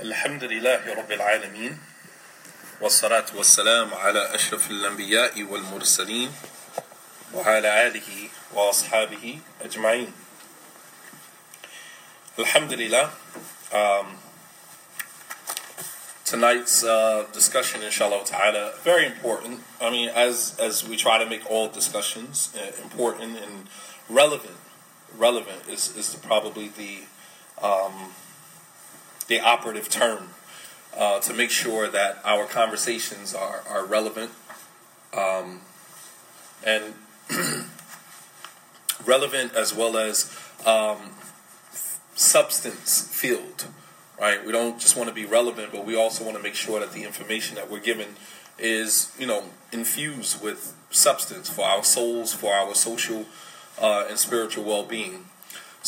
الحمد لله رب العالمين والصلاة والسلام على أشرف الأنبياء والمرسلين وعلى آله وأصحابه أجمعين Alhamdulillah, um, tonight's uh, discussion, inshallah ta'ala, very important. I mean, as as we try to make all discussions uh, important and relevant, relevant is, is probably the um, the operative term uh, to make sure that our conversations are, are relevant um, and relevant as well as um, substance filled, right? We don't just want to be relevant, but we also want to make sure that the information that we're given is, you know, infused with substance for our souls, for our social uh, and spiritual well-being.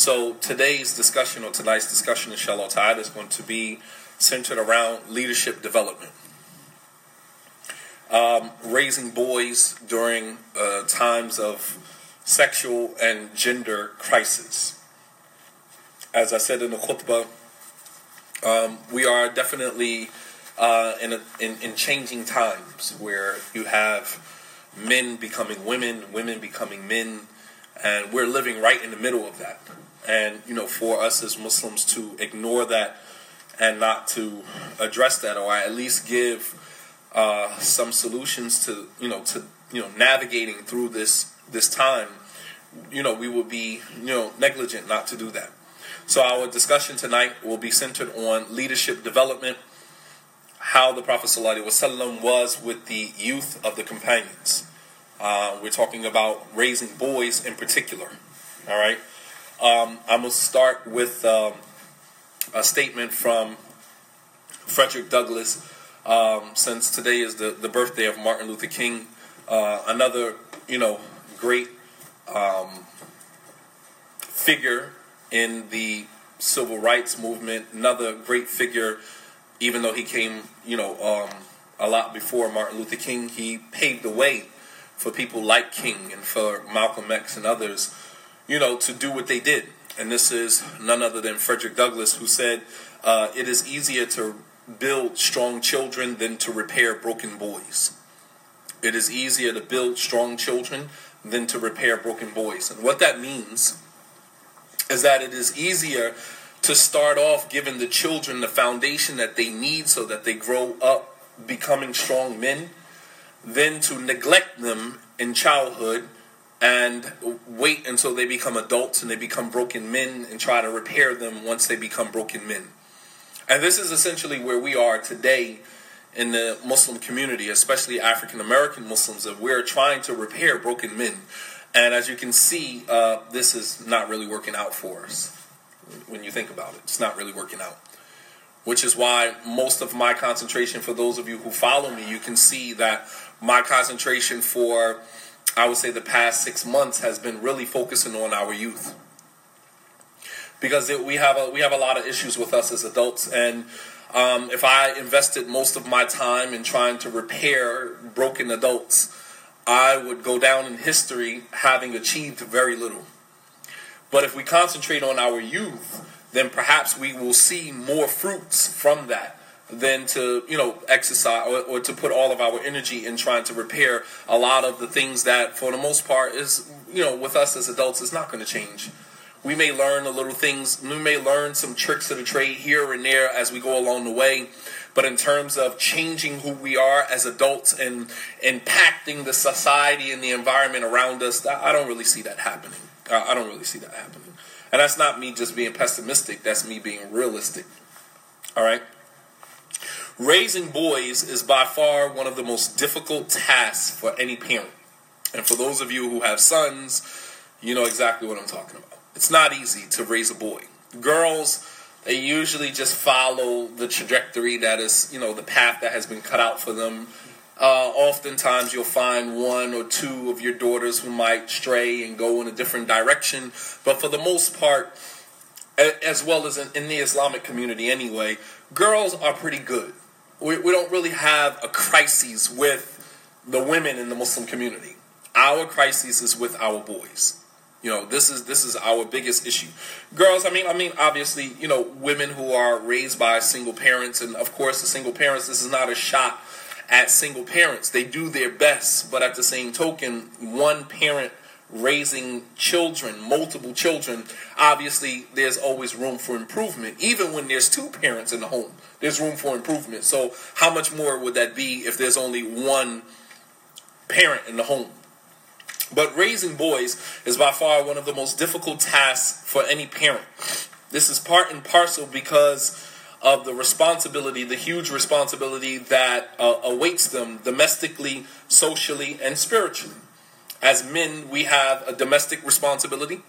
So today's discussion or tonight's discussion, inshallah ta'ala, is going to be centered around leadership development. Um, raising boys during uh, times of sexual and gender crisis as I said in the khutbah, um, we are definitely uh, in, a, in, in changing times where you have men becoming women, women becoming men, and we're living right in the middle of that. And you know, for us as Muslims to ignore that and not to address that, or at least give uh, some solutions to you know to you know navigating through this this time, you know, we would be you know negligent not to do that. So our discussion tonight will be centered on leadership development, how the Prophet ﷺ was with the youth of the companions. Uh, we're talking about raising boys in particular. All right. Um, I'm going to start with um, a statement from Frederick Douglass. Um, since today is the, the birthday of Martin Luther King, uh, another you know great um, figure in the civil rights movement. Another great figure, even though he came, you know, um, a lot before Martin Luther King, he paved the way for people like King and for Malcolm X and others, you know, to do what they did. And this is none other than Frederick Douglass, who said, uh, "It is easier to build strong children than to repair broken boys. It is easier to build strong children than to repair broken boys." And what that means is that it is easier to start off giving the children the foundation that they need so that they grow up becoming strong men than to neglect them in childhood and wait until they become adults and they become broken men and try to repair them once they become broken men. And this is essentially where we are today in the Muslim community, especially African American Muslims, that we're trying to repair broken men. And as you can see, uh, this is not really working out for us when you think about it. It's not really working out. Which is why most of my concentration, for those of you who follow me, you can see that my concentration for, I would say, the past six months has been really focusing on our youth. Because it, we have a we have a lot of issues with us as adults, and um, if I invested most of my time in trying to repair broken adults, I would go down in history having achieved very little. But if we concentrate on our youth, then perhaps we will see more fruits from that than to, you know, exercise or, or, to put all of our energy in trying to repair a lot of the things that, for the most part, is, you know, with us as adults, is not going to change. We may learn a little things, we may learn some tricks of the trade here and there as we go along the way, but in terms of changing who we are as adults and impacting the society and the environment around us, I don't really see that happening. I don't really see that happening. And that's not me just being pessimistic, that's me being realistic. All right? Raising boys is by far one of the most difficult tasks for any parent. And for those of you who have sons, you know exactly what I'm talking about. It's not easy to raise a boy. Girls, they usually just follow the trajectory that is, you know, the path that has been cut out for them. Uh, oftentimes, you'll find one or two of your daughters who might stray and go in a different direction. But for the most part, as well as in, in the Islamic community anyway, girls are pretty good. We, we don't really have a crisis with the women in the Muslim community. Our crisis is with our boys. You know, this is this is our biggest issue. Girls, I mean, I mean, obviously, you know, women who are raised by single parents, and of course, the single parents. This is not a shot at single parents. They do their best, but at the same token, one parent raising children, multiple children, obviously there's always room for improvement. Even when there's two parents in the home, there's room for improvement. So, how much more would that be if there's only one parent in the home? But raising boys is by far one of the most difficult tasks for any parent. This is part and parcel because of the responsibility, the huge responsibility that uh, awaits them domestically, socially, and spiritually. As men, we have a domestic responsibility.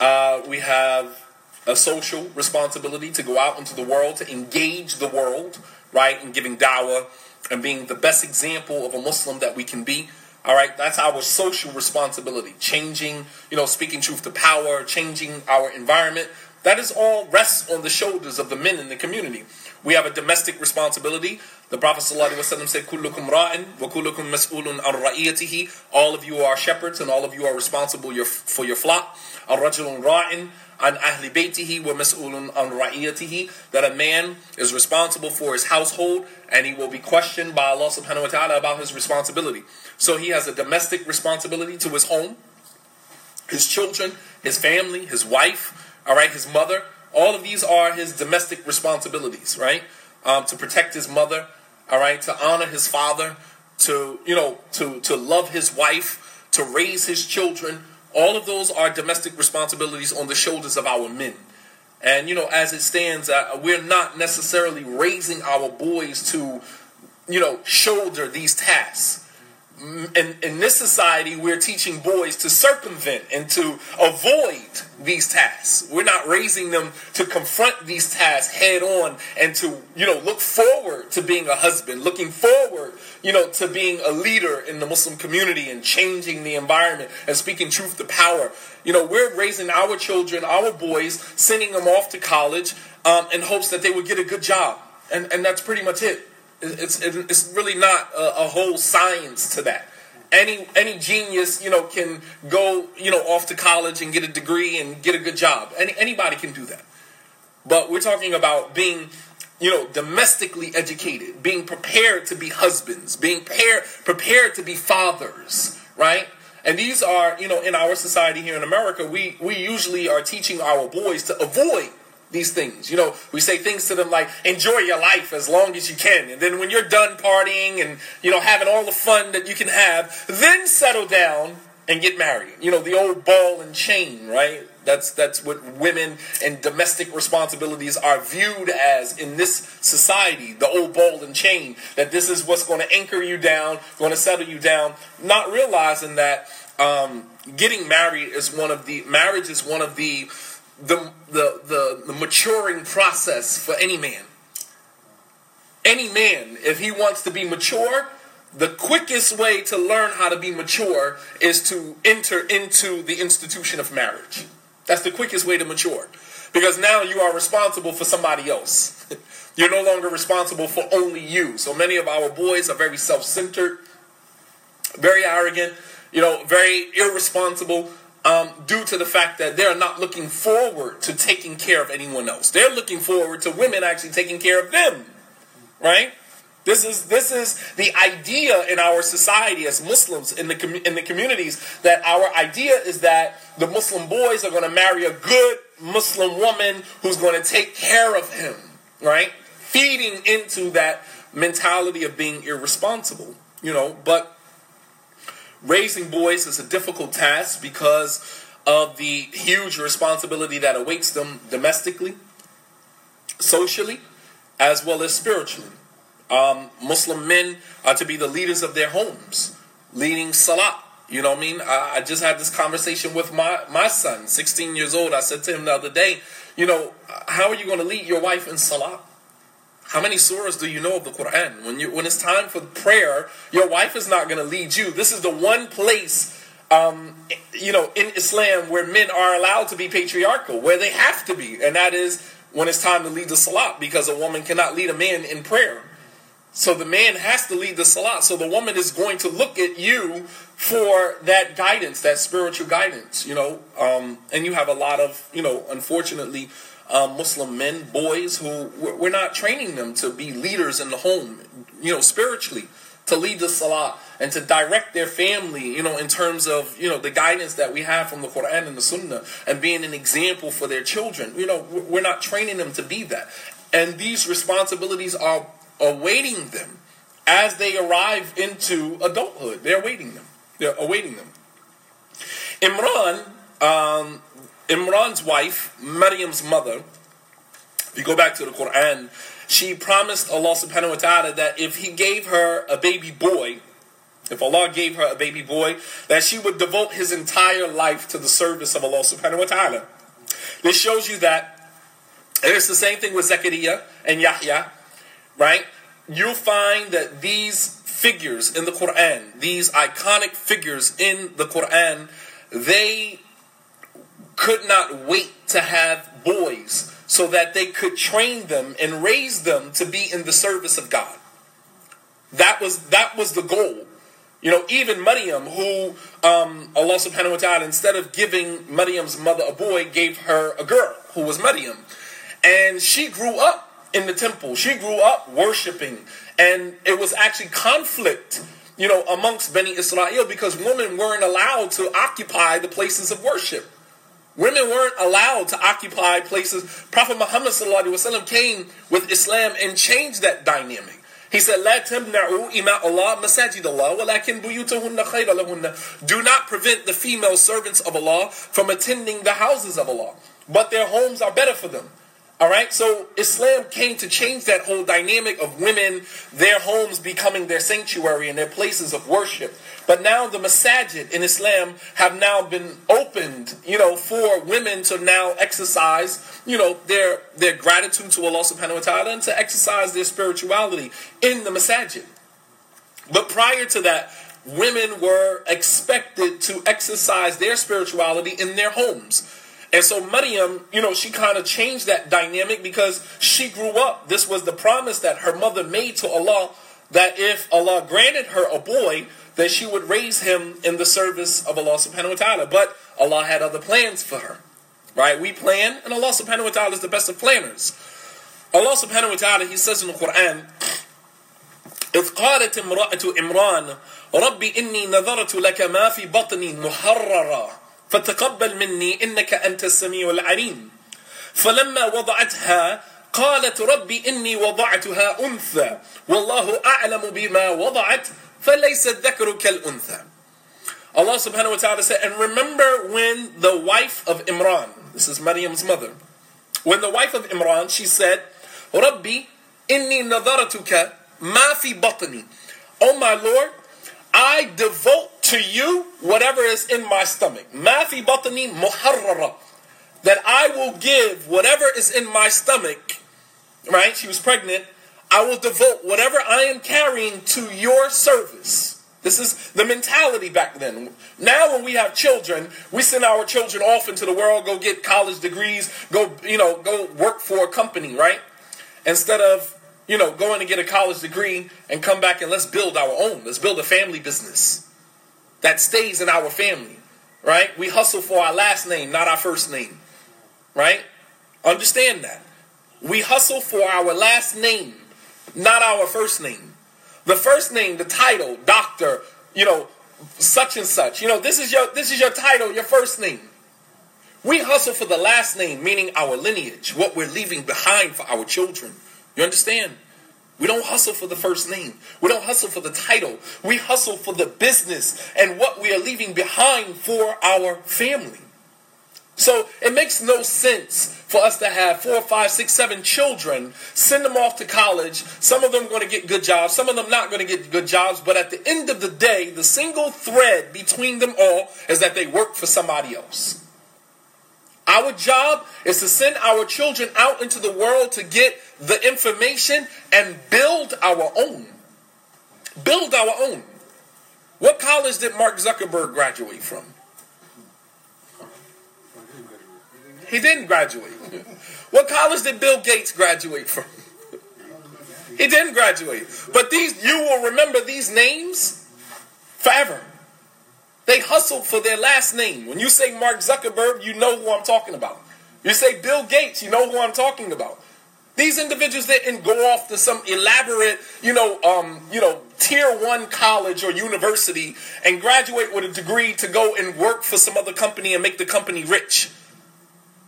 Uh, we have a social responsibility to go out into the world, to engage the world, right, in giving dawah and being the best example of a Muslim that we can be. All right, that's our social responsibility. Changing, you know, speaking truth to power, changing our environment. That is all rests on the shoulders of the men in the community. We have a domestic responsibility. The Prophet ﷺ said, "Kullukum ra'in wa kullukum mas'ulun an ra'iyatihi." All of you are shepherds, and all of you are responsible for your flock. Al-rajulun ra'in an ahli baytihi wa mas'ulun an ra'iyatihi. That a man is responsible for his household, and he will be questioned by Allah Subhanahu wa Taala about his responsibility. So he has a domestic responsibility to his home, his children, his family, his wife, all right, his mother. All of these are his domestic responsibilities, right? Um, to protect his mother, all right, to honor his father, to you know, to to love his wife, to raise his children. All of those are domestic responsibilities on the shoulders of our men. And you know, as it stands, uh, we're not necessarily raising our boys to, you know, shoulder these tasks in, in this society, we're teaching boys to circumvent and to avoid these tasks. We're not raising them to confront these tasks head on and to, you know, look forward to being a husband, looking forward, you know, to being a leader in the Muslim community and changing the environment and speaking truth to power. You know, we're raising our children, our boys, sending them off to college um, in hopes that they would get a good job. And, and that's pretty much it. It's it's really not a, a whole science to that. Any any genius you know can go you know off to college and get a degree and get a good job. Any, anybody can do that. But we're talking about being you know domestically educated being prepared to be husbands being prepared prepared to be fathers right? And these are you know in our society here in america we we usually are teaching our boys to avoid these things. You know, we say things to them like, enjoy your life as long as you can. And then when you're done partying and, you know, having all the fun that you can have, then settle down and get married. You know, the old ball and chain, right? That's that's what women and domestic responsibilities are viewed as in this society, the old ball and chain, that this is what's going to anchor you down, going to settle you down, not realizing that um, getting married is one of the marriage is one of the the, the, the, the maturing process for any man. Any man, if he wants to be mature, the quickest way to learn how to be mature is to enter into the institution of marriage. That's the quickest way to mature. Because now you are responsible for somebody else. You're no longer responsible for only you. So many of our boys are very self centered, very arrogant, you know, very irresponsible um, due to the fact that they're not looking forward to taking care of anyone else. They're looking forward to women actually taking care of them, right? This is this is the idea in our society as Muslims in the com- in the communities that our idea is that the Muslim boys are going to marry a good Muslim woman who's going to take care of him, right? Feeding into that mentality of being irresponsible, you know. But raising boys is a difficult task because of the huge responsibility that awaits them domestically, socially, as well as spiritually. Um, Muslim men are to be the leaders of their homes, leading salah. You know what I mean? I, I just had this conversation with my, my son, 16 years old. I said to him the other day, you know, how are you going to lead your wife in salah? How many surahs do you know of the Quran? When you when it's time for prayer, your wife is not going to lead you. This is the one place, um, you know, in Islam where men are allowed to be patriarchal, where they have to be, and that is when it's time to lead the salat, because a woman cannot lead a man in prayer. So the man has to lead the salat. So the woman is going to look at you for that guidance, that spiritual guidance, you know. Um, and you have a lot of, you know, unfortunately, um, Muslim men, boys who we're not training them to be leaders in the home, you know, spiritually, to lead the salah and to direct their family, you know, in terms of, you know, the guidance that we have from the Quran and the Sunnah and being an example for their children. You know, we're not training them to be that. And these responsibilities are awaiting them as they arrive into adulthood. They're awaiting them. They're awaiting them. Imran, um, Imran's wife, Maryam's mother, if you go back to the Quran, she promised Allah subhanahu wa ta'ala that if He gave her a baby boy, if Allah gave her a baby boy, that she would devote his entire life to the service of Allah subhanahu wa ta'ala. This shows you that it's the same thing with Zechariah and Yahya, right? You'll find that these figures in the Quran, these iconic figures in the Quran, they could not wait to have boys so that they could train them and raise them to be in the service of God. That was that was the goal. You know, even Maryam, who um, Allah subhanahu wa ta'ala, instead of giving Maryam's mother a boy, gave her a girl who was Maryam. And she grew up in the temple. She grew up worshiping. And it was actually conflict, you know, amongst Beni Israel because women weren't allowed to occupy the places of worship. Women weren't allowed to occupy places. Prophet Muhammad came with Islam and changed that dynamic. He said, لا تمنعوا إماء الله مساجد الله ولكن بيوتهن خير لهن. Do not prevent the female servants of Allah from attending the houses of Allah, but their homes are better for them. All right, so Islam came to change that whole dynamic of women, their homes becoming their sanctuary and their places of worship. But now the masajid in Islam have now been opened, you know, for women to now exercise, you know, their their gratitude to Allah subhanahu wa ta'ala and to exercise their spirituality in the masajid. But prior to that, women were expected to exercise their spirituality in their homes. And so Maryam, you know, she kind of changed that dynamic because she grew up. This was the promise that her mother made to Allah that if Allah granted her a boy, that she would raise him in the service of Allah subhanahu wa ta'ala. But Allah had other plans for her. Right? We plan, and Allah subhanahu wa ta'ala is the best of planners. Allah subhanahu wa ta'ala, He says in the Quran, إذ قالت امرأة إمران ربي إني نذرت لك ما في بطني محررا فتقبل مني إنك أنت السميع العليم فلما وضعتها قالت ربي إني وضعتها أنثى والله أعلم بما وضعت فليس الذكر كالأنثى Allah subhanahu wa ta'ala said, and remember when the wife of Imran, this is Maryam's mother, when the wife of Imran, she said, Rabbi, inni nadaratuka ma fi batni. Oh my Lord, I devote to you whatever is in my stomach. That I will give whatever is in my stomach. Right? She was pregnant. I will devote whatever I am carrying to your service. This is the mentality back then. Now, when we have children, we send our children off into the world, go get college degrees, go, you know, go work for a company, right? Instead of you know, going to get a college degree and come back and let's build our own. Let's build a family business that stays in our family, right? We hustle for our last name, not our first name, right? Understand that. We hustle for our last name, not our first name. The first name, the title, doctor, you know, such and such. You know, this is your this is your title, your first name. We hustle for the last name, meaning our lineage, what we're leaving behind for our children. You understand? We don't hustle for the first name. We don't hustle for the title. We hustle for the business and what we are leaving behind for our family. So it makes no sense for us to have four, five, six, seven children, send them off to college. Some of them going to get good jobs, some of them not going to get good jobs. But at the end of the day, the single thread between them all is that they work for somebody else. Our job is to send our children out into the world to get the information and build our own. Build our own. What college did Mark Zuckerberg graduate from? He didn't graduate. What college did Bill Gates graduate from? He didn't graduate. But these you will remember these names forever. They hustled for their last name. When you say Mark Zuckerberg, you know who I'm talking about. You say Bill Gates, you know who I'm talking about. These individuals didn't go off to some elaborate, you know, um, you know, tier one college or university and graduate with a degree to go and work for some other company and make the company rich.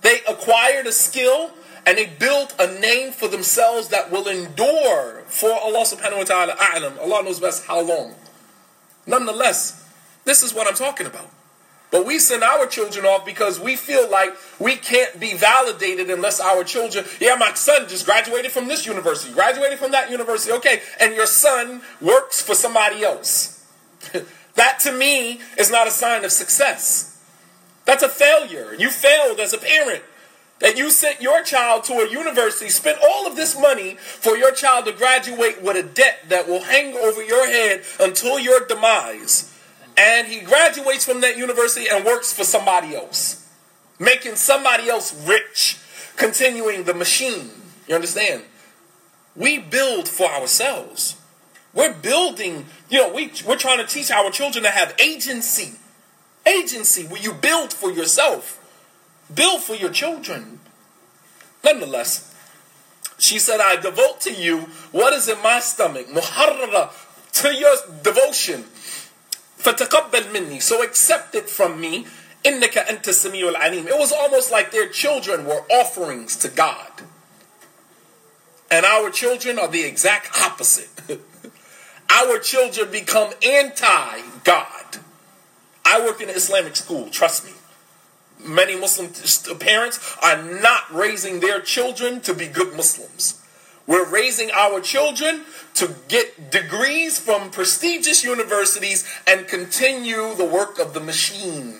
They acquired a skill and they built a name for themselves that will endure for Allah subhanahu wa ta'ala. Allah knows best how long. Nonetheless, this is what I'm talking about. But we send our children off because we feel like we can't be validated unless our children, yeah, my son just graduated from this university, graduated from that university, okay, and your son works for somebody else. that to me is not a sign of success. That's a failure. You failed as a parent. That you sent your child to a university, spent all of this money for your child to graduate with a debt that will hang over your head until your demise and he graduates from that university and works for somebody else, making somebody else rich, continuing the machine. You understand? We build for ourselves. We're building, you know, we, we're trying to teach our children to have agency. Agency, where you build for yourself, build for your children. Nonetheless, she said, I devote to you what is in my stomach, muharrara, to your devotion فَتَقَبَّلْ مِنِّي So accept it from me. إِنَّكَ أَنْتَ السَّمِيعُ الْعَلِيمُ It was almost like their children were offerings to God. And our children are the exact opposite. our children become anti-God. I work in an Islamic school, trust me. Many Muslim parents are not raising their children to be good Muslims. We're raising our children to get degrees from prestigious universities and continue the work of the machine.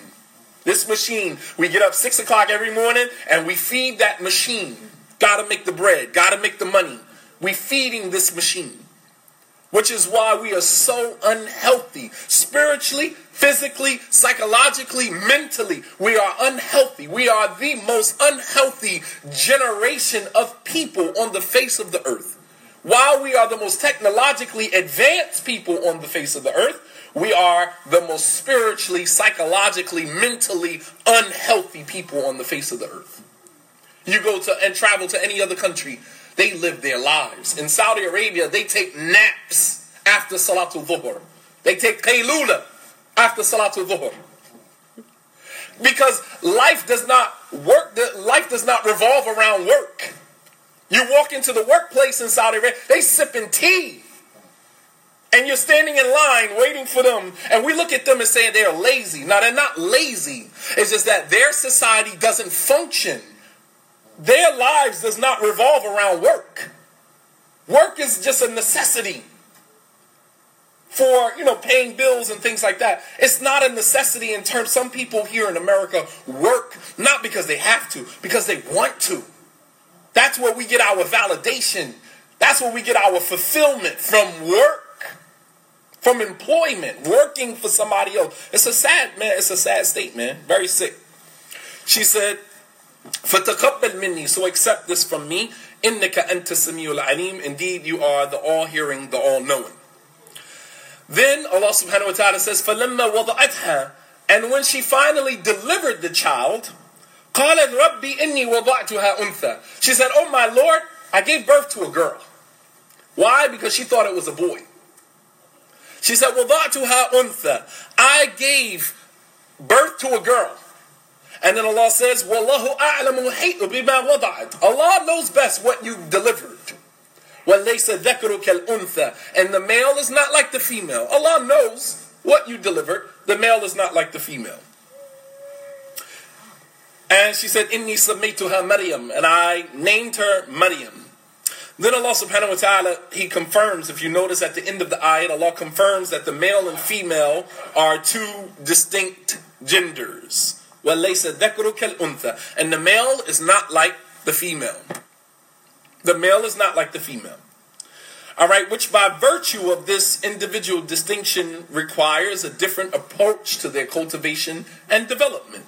This machine, we get up six o'clock every morning and we feed that machine. Gotta make the bread, gotta make the money. We feeding this machine. Which is why we are so unhealthy spiritually, physically, psychologically, mentally. We are unhealthy. We are the most unhealthy generation of people on the face of the earth. While we are the most technologically advanced people on the face of the earth, we are the most spiritually, psychologically, mentally unhealthy people on the face of the earth. You go to and travel to any other country, they live their lives. In Saudi Arabia, they take naps after Salatul Dhuhr. They take Qaylula after Salatul Dhuhr. Because life does not work, life does not revolve around work. You walk into the workplace in Saudi Arabia, they sipping tea. And you're standing in line waiting for them. And we look at them and say they're lazy. Now, they're not lazy. It's just that their society doesn't function their lives does not revolve around work. Work is just a necessity for, you know, paying bills and things like that. It's not a necessity in terms some people here in America work not because they have to, because they want to. That's where we get our validation. That's where we get our fulfillment from work, from employment, working for somebody else. It's a sad, man, it's a sad state, man. Very sick. She said, فَتَقَبَّلْ مِنِّي So accept this from me. إِنَّكَ أَنْتَ السَّمِيعُ الْعَلِيمُ Indeed, you are the all-hearing, the all-knowing. Then Allah subhanahu wa ta'ala says, فَلَمَّا وَضَعَتْهَا And when she finally delivered the child, قَالَتْ رَبِّي إِنِّي وَضَعْتُهَا أُنْثَى She said, Oh my Lord, I gave birth to a girl. Why? Because she thought it was a boy. She said, وَضَعْتُهَا أُنْثَى I gave birth to a girl. And then Allah says, Wallahu a'lamu bima wada'at. Allah knows best what you delivered. وَلَيْسَ ذَكَرُ كَالْأُنثَى And the male is not like the female. Allah knows what you delivered. The male is not like the female. And she said, Inni submaytuha Maryam. And I named her Maryam. Then Allah subhanahu wa ta'ala, He confirms, if you notice at the end of the ayat, Allah confirms that the male and female are two distinct genders. وَلَيْسَ ذَكْرُ كَالْأُنْثَى And the male is not like the female. The male is not like the female. All right, which by virtue of this individual distinction requires a different approach to their cultivation and development.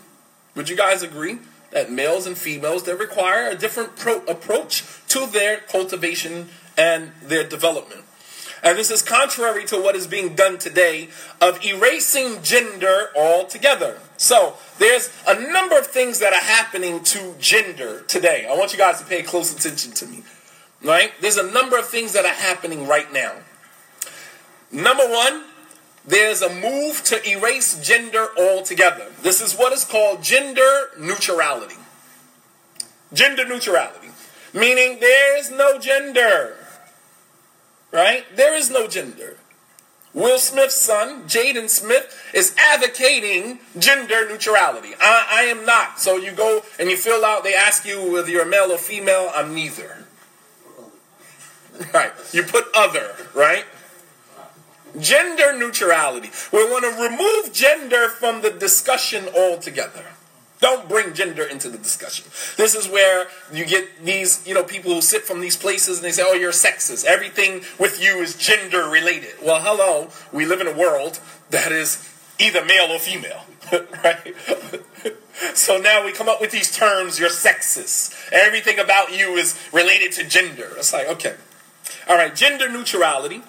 Would you guys agree that males and females they require a different pro- approach to their cultivation and their development. And this is contrary to what is being done today of erasing gender altogether. So, there's a number of things that are happening to gender today. I want you guys to pay close attention to me. Right? There's a number of things that are happening right now. Number one, there's a move to erase gender altogether. This is what is called gender neutrality. Gender neutrality, meaning there is no gender. Right? There is no gender. Will Smith's son, Jaden Smith, is advocating gender neutrality. I, I, am not. So you go and you fill out, they ask you whether you're male or female. I'm neither. Right. You put other, right? Gender neutrality. We want to remove gender from the discussion altogether. Don't bring gender into the discussion. This is where you get these, you know, people who sit from these places and they say, "Oh, you're sexist. Everything with you is gender related." Well, hello. We live in a world that is either male or female, right? so now we come up with these terms. You're sexist. Everything about you is related to gender. It's like, okay, all right, gender neutrality,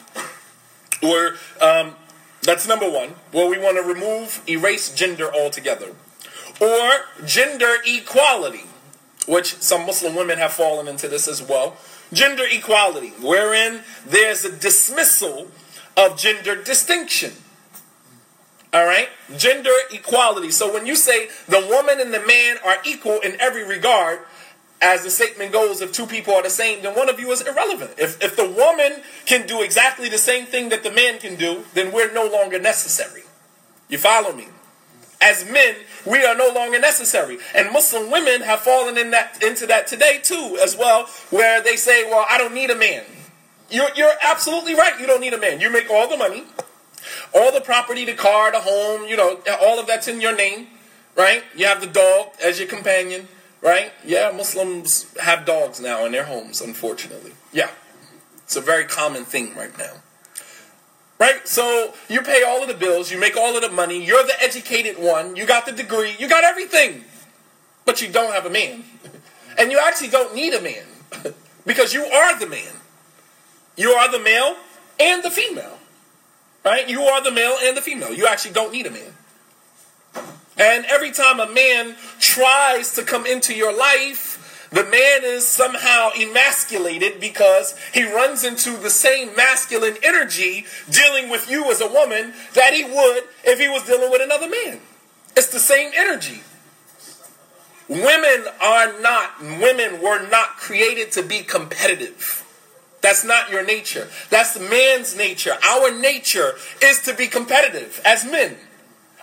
or um, that's number one. where we want to remove, erase gender altogether or gender equality, which some Muslim women have fallen into this as well. Gender equality, wherein there's a dismissal of gender distinction. All right? Gender equality. So when you say the woman and the man are equal in every regard, as the statement goes, if two people are the same, then one of you is irrelevant. If, if the woman can do exactly the same thing that the man can do, then we're no longer necessary. You follow me? As men, we are no longer necessary. And Muslim women have fallen in that, into that today too, as well, where they say, well, I don't need a man. You're, you're absolutely right. You don't need a man. You make all the money, all the property, the car, the home, you know, all of that's in your name, right? You have the dog as your companion, right? Yeah, Muslims have dogs now in their homes, unfortunately. Yeah. It's a very common thing right now. Right? So you pay all of the bills, you make all of the money, you're the educated one, you got the degree, you got everything. But you don't have a man. And you actually don't need a man because you are the man. You are the male and the female. Right? You are the male and the female. You actually don't need a man. And every time a man tries to come into your life, the man is somehow emasculated because he runs into the same masculine energy dealing with you as a woman that he would if he was dealing with another man. It's the same energy. Women are not, women were not created to be competitive. That's not your nature. That's man's nature. Our nature is to be competitive as men.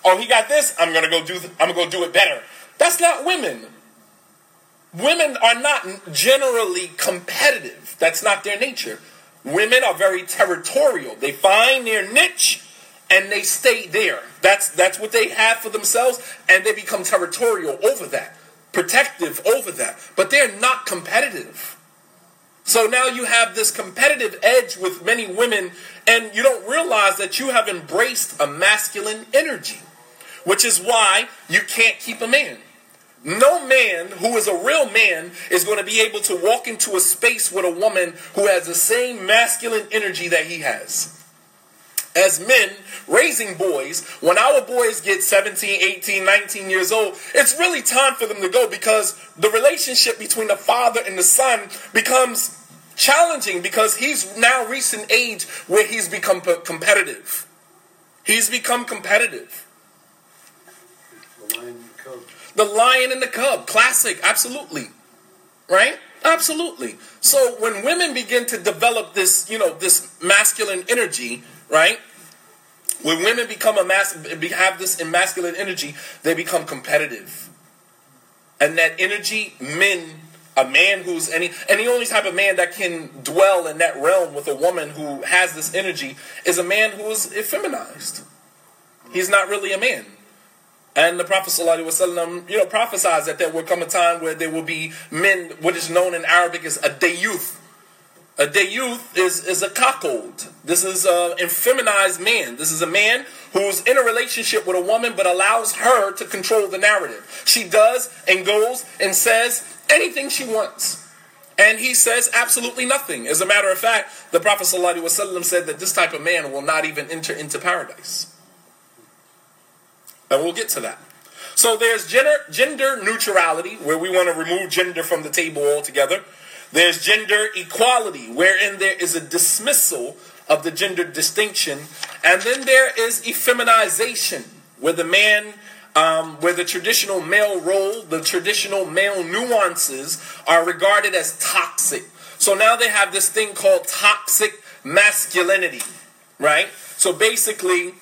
Oh, he got this. I'm gonna go do. I'm gonna go do it better. That's not women women are not generally competitive. That's not their nature. Women are very territorial. They find their niche and they stay there. That's that's what they have for themselves, and they become territorial over that, protective over that. But they're not competitive. So now you have this competitive edge with many women, and you don't realize that you have embraced a masculine energy, which is why you can't keep a man. No man who is a real man is going to be able to walk into a space with a woman who has the same masculine energy that he has. As men raising boys, when our boys get 17, 18, 19 years old, it's really time for them to go because the relationship between the father and the son becomes challenging because he's now reached an age where he's become competitive. He's become competitive. The Lion and the Cub, classic, absolutely. Right? Absolutely. So when women begin to develop this, you know, this masculine energy, right? When women become a mass have this masculine energy, they become competitive. And that energy, men, a man who's any and the only type of man that can dwell in that realm with a woman who has this energy is a man who is effeminized. He's not really a man. And the Prophet ﷺ, you know, prophesies that there will come a time where there will be men, what is known in Arabic as a dayuth. A dayuth is, is a cuckold. This is a feminized man. This is a man who's in a relationship with a woman but allows her to control the narrative. She does and goes and says anything she wants. And he says absolutely nothing. As a matter of fact, the Prophet ﷺ said that this type of man will not even enter into paradise. And we'll get to that. So there's gender, gender neutrality, where we want to remove gender from the table altogether. There's gender equality, wherein there is a dismissal of the gender distinction. And then there is effeminization, where the man, um, where the traditional male role, the traditional male nuances are regarded as toxic. So now they have this thing called toxic masculinity, right? So basically,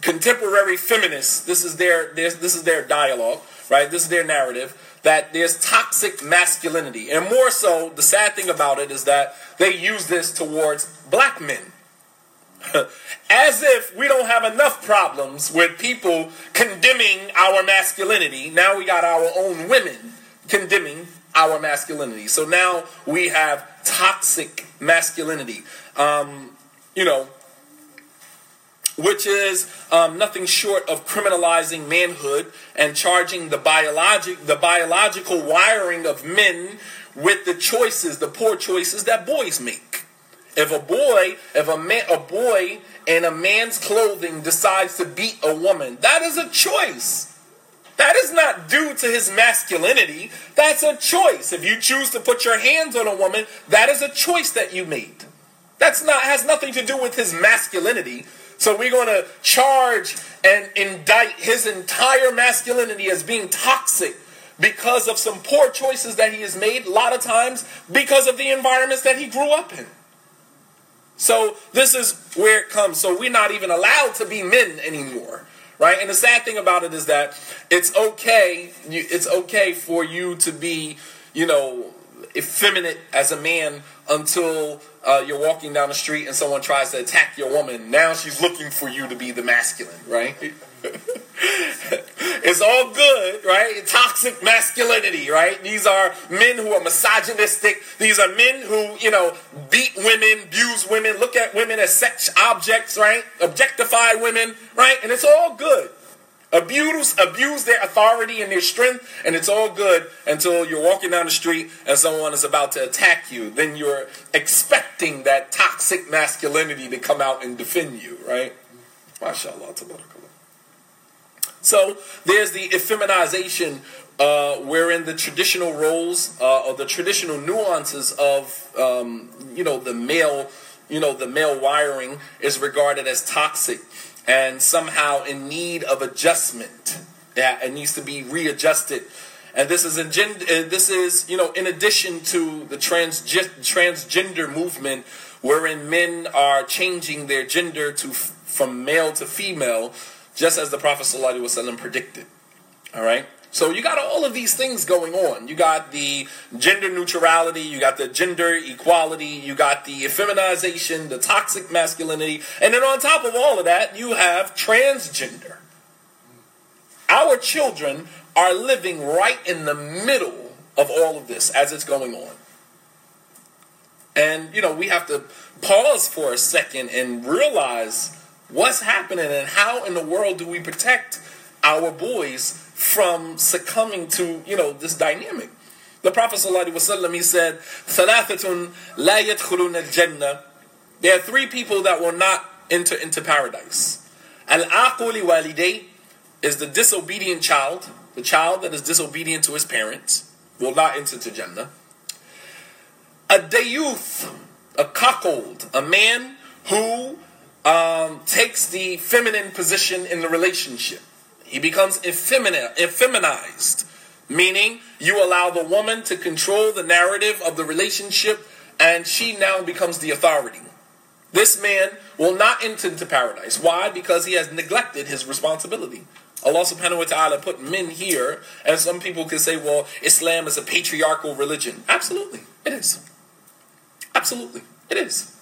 contemporary feminists, this is their, this this is their dialogue, right? This is their narrative that there's toxic masculinity. And more so, the sad thing about it is that they use this towards black men. As if we don't have enough problems with people condemning our masculinity. Now we got our own women condemning our masculinity. So now we have toxic masculinity. Um, you know, which is um, nothing short of criminalizing manhood and charging the biologic the biological wiring of men with the choices, the poor choices that boys make. If a boy, if a man, a boy in a man's clothing decides to beat a woman, that is a choice. That is not due to his masculinity. That's a choice. If you choose to put your hands on a woman, that is a choice that you made. That's not has nothing to do with his masculinity. So we're going to charge and indict his entire masculinity as being toxic because of some poor choices that he has made, a lot of times because of the environments that he grew up in. So this is where it comes. So we're not even allowed to be men anymore. Right? And the sad thing about it is that it's okay, it's okay for you to be, you know, effeminate as a man until uh, you're walking down the street and someone tries to attack your woman. Now she's looking for you to be the masculine, right? it's all good, right? Toxic masculinity, right? These are men who are misogynistic. These are men who, you know, beat women, abuse women, look at women as sex objects, right? Objectify women, right? And it's all good abuse abuse their authority and their strength and it's all good until you're walking down the street and someone is about to attack you. Then you're expecting that toxic masculinity to come out and defend you right? Mashallah so there's the effeminization uh, wherein the traditional roles uh, or the traditional nuances of um, you know the male you know the male wiring is regarded as toxic and somehow in need of adjustment. Yeah, it needs to be readjusted. And this is in uh, this is you know in addition to the trans transgender movement, wherein men are changing their gender to from male to female, just as the Prophet ﷺ predicted. All right. So you got all of these things going on. You got the gender neutrality, you got the gender equality, you got the effeminization, the toxic masculinity, and then on top of all of that, you have transgender. Our children are living right in the middle of all of this as it's going on. And, you know, we have to pause for a second and realize what's happening and how in the world do we protect our boys from succumbing to, you know, this dynamic. The Prophet ﷺ, he said, ثَلَاثَةٌ لَا يَدْخُلُونَ الْجَنَّةِ There are three people that will not enter into paradise. Al-aqul waliday is the disobedient child, the child that is disobedient to his parents, will not enter to Jannah. A dayuth, a cuckold, a man who um, takes the feminine position in the relationship. He becomes effeminate, effeminized, meaning you allow the woman to control the narrative of the relationship and she now becomes the authority. This man will not enter into paradise. Why? Because he has neglected his responsibility. Allah subhanahu wa ta'ala put men here, and some people can say, well, Islam is a patriarchal religion. Absolutely, it is. Absolutely, it is.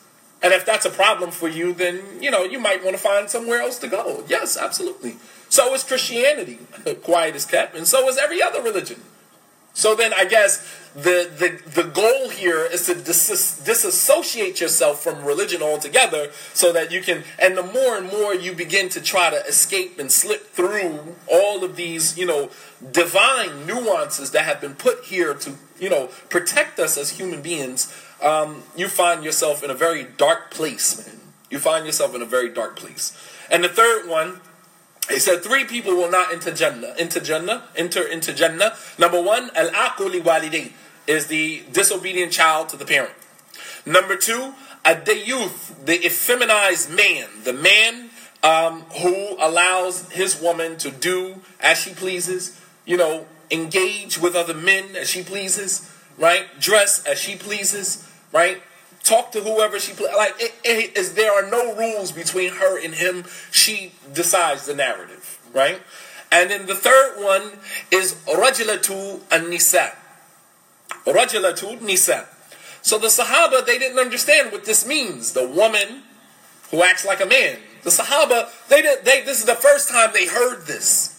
And if that's a problem for you, then, you know, you might want to find somewhere else to go. Yes, absolutely. So is Christianity, quiet is kept, and so is every other religion. So then I guess the, the, the goal here is to dis- disassociate yourself from religion altogether so that you can, and the more and more you begin to try to escape and slip through all of these, you know, divine nuances that have been put here to, you know, protect us as human beings, um, you find yourself in a very dark place, man. You find yourself in a very dark place. And the third one he said three people will not enter Jannah. Enter Jannah. Enter into Jannah. Number one, al aquli walidain is the disobedient child to the parent. Number two, a youth, the effeminized man, the man um, who allows his woman to do as she pleases, you know, engage with other men as she pleases, right? Dress as she pleases, right? Talk to whoever she play. Like it, it is there are no rules between her and him. She decides the narrative, right? And then the third one is rajulatu an-nisa. Rajulatu nisa. So the Sahaba they didn't understand what this means. The woman who acts like a man. The Sahaba they did they this is the first time they heard this.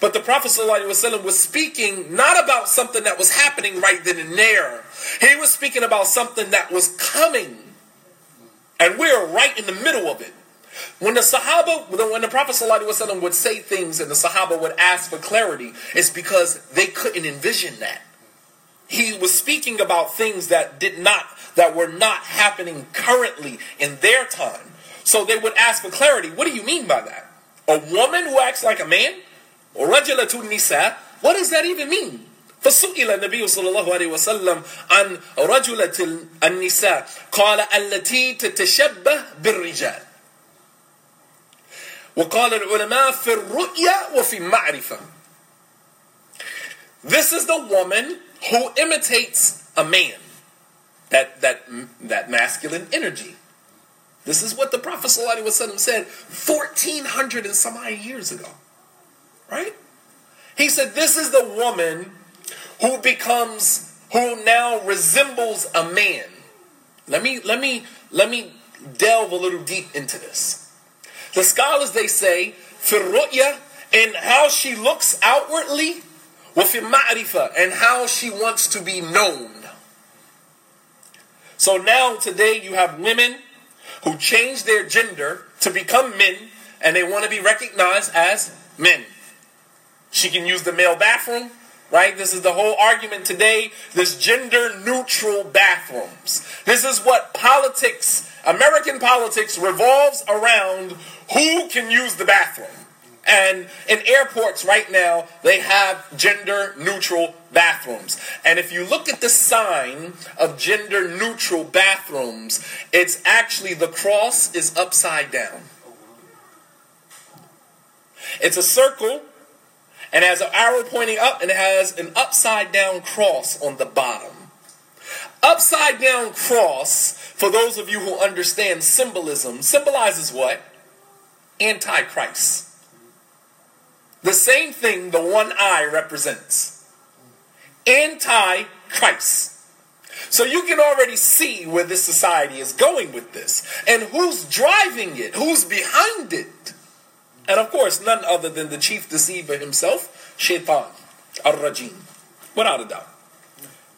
But the Prophet ﷺ was speaking not about something that was happening right then and there. He was speaking about something that was coming. And we're right in the middle of it. When the Sahaba, when the Prophet ﷺ would say things and the Sahaba would ask for clarity, it's because they couldn't envision that. He was speaking about things that did not, that were not happening currently in their time. So they would ask for clarity. What do you mean by that? A woman who acts like a man? رجلة النساء what does that even mean فسئل النبي صلى الله عليه وسلم عن رجلة النساء قال التي تتشبه بالرجال وقال العلماء في الرؤيا وفي المعرفة This is the woman who imitates a man that that that masculine energy This is what the Prophet ﷺ said 1400 and some odd years ago Right? He said, This is the woman who becomes, who now resembles a man. Let me, let me, let me delve a little deep into this. The scholars, they say, Firru'ya, and how she looks outwardly, with ma'rifa, and how she wants to be known. So now, today, you have women who change their gender to become men, and they want to be recognized as men. She can use the male bathroom, right? This is the whole argument today. This gender neutral bathrooms. This is what politics, American politics, revolves around who can use the bathroom. And in airports right now, they have gender neutral bathrooms. And if you look at the sign of gender neutral bathrooms, it's actually the cross is upside down. It's a circle and has an arrow pointing up and it has an upside down cross on the bottom. Upside down cross, for those of you who understand symbolism, symbolizes what? Antichrist. The same thing the one eye represents. Antichrist. So you can already see where this society is going with this and who's driving it, who's behind it. And of course, none other than the chief deceiver himself, Shaitan, Ar-Rajim. Without a doubt.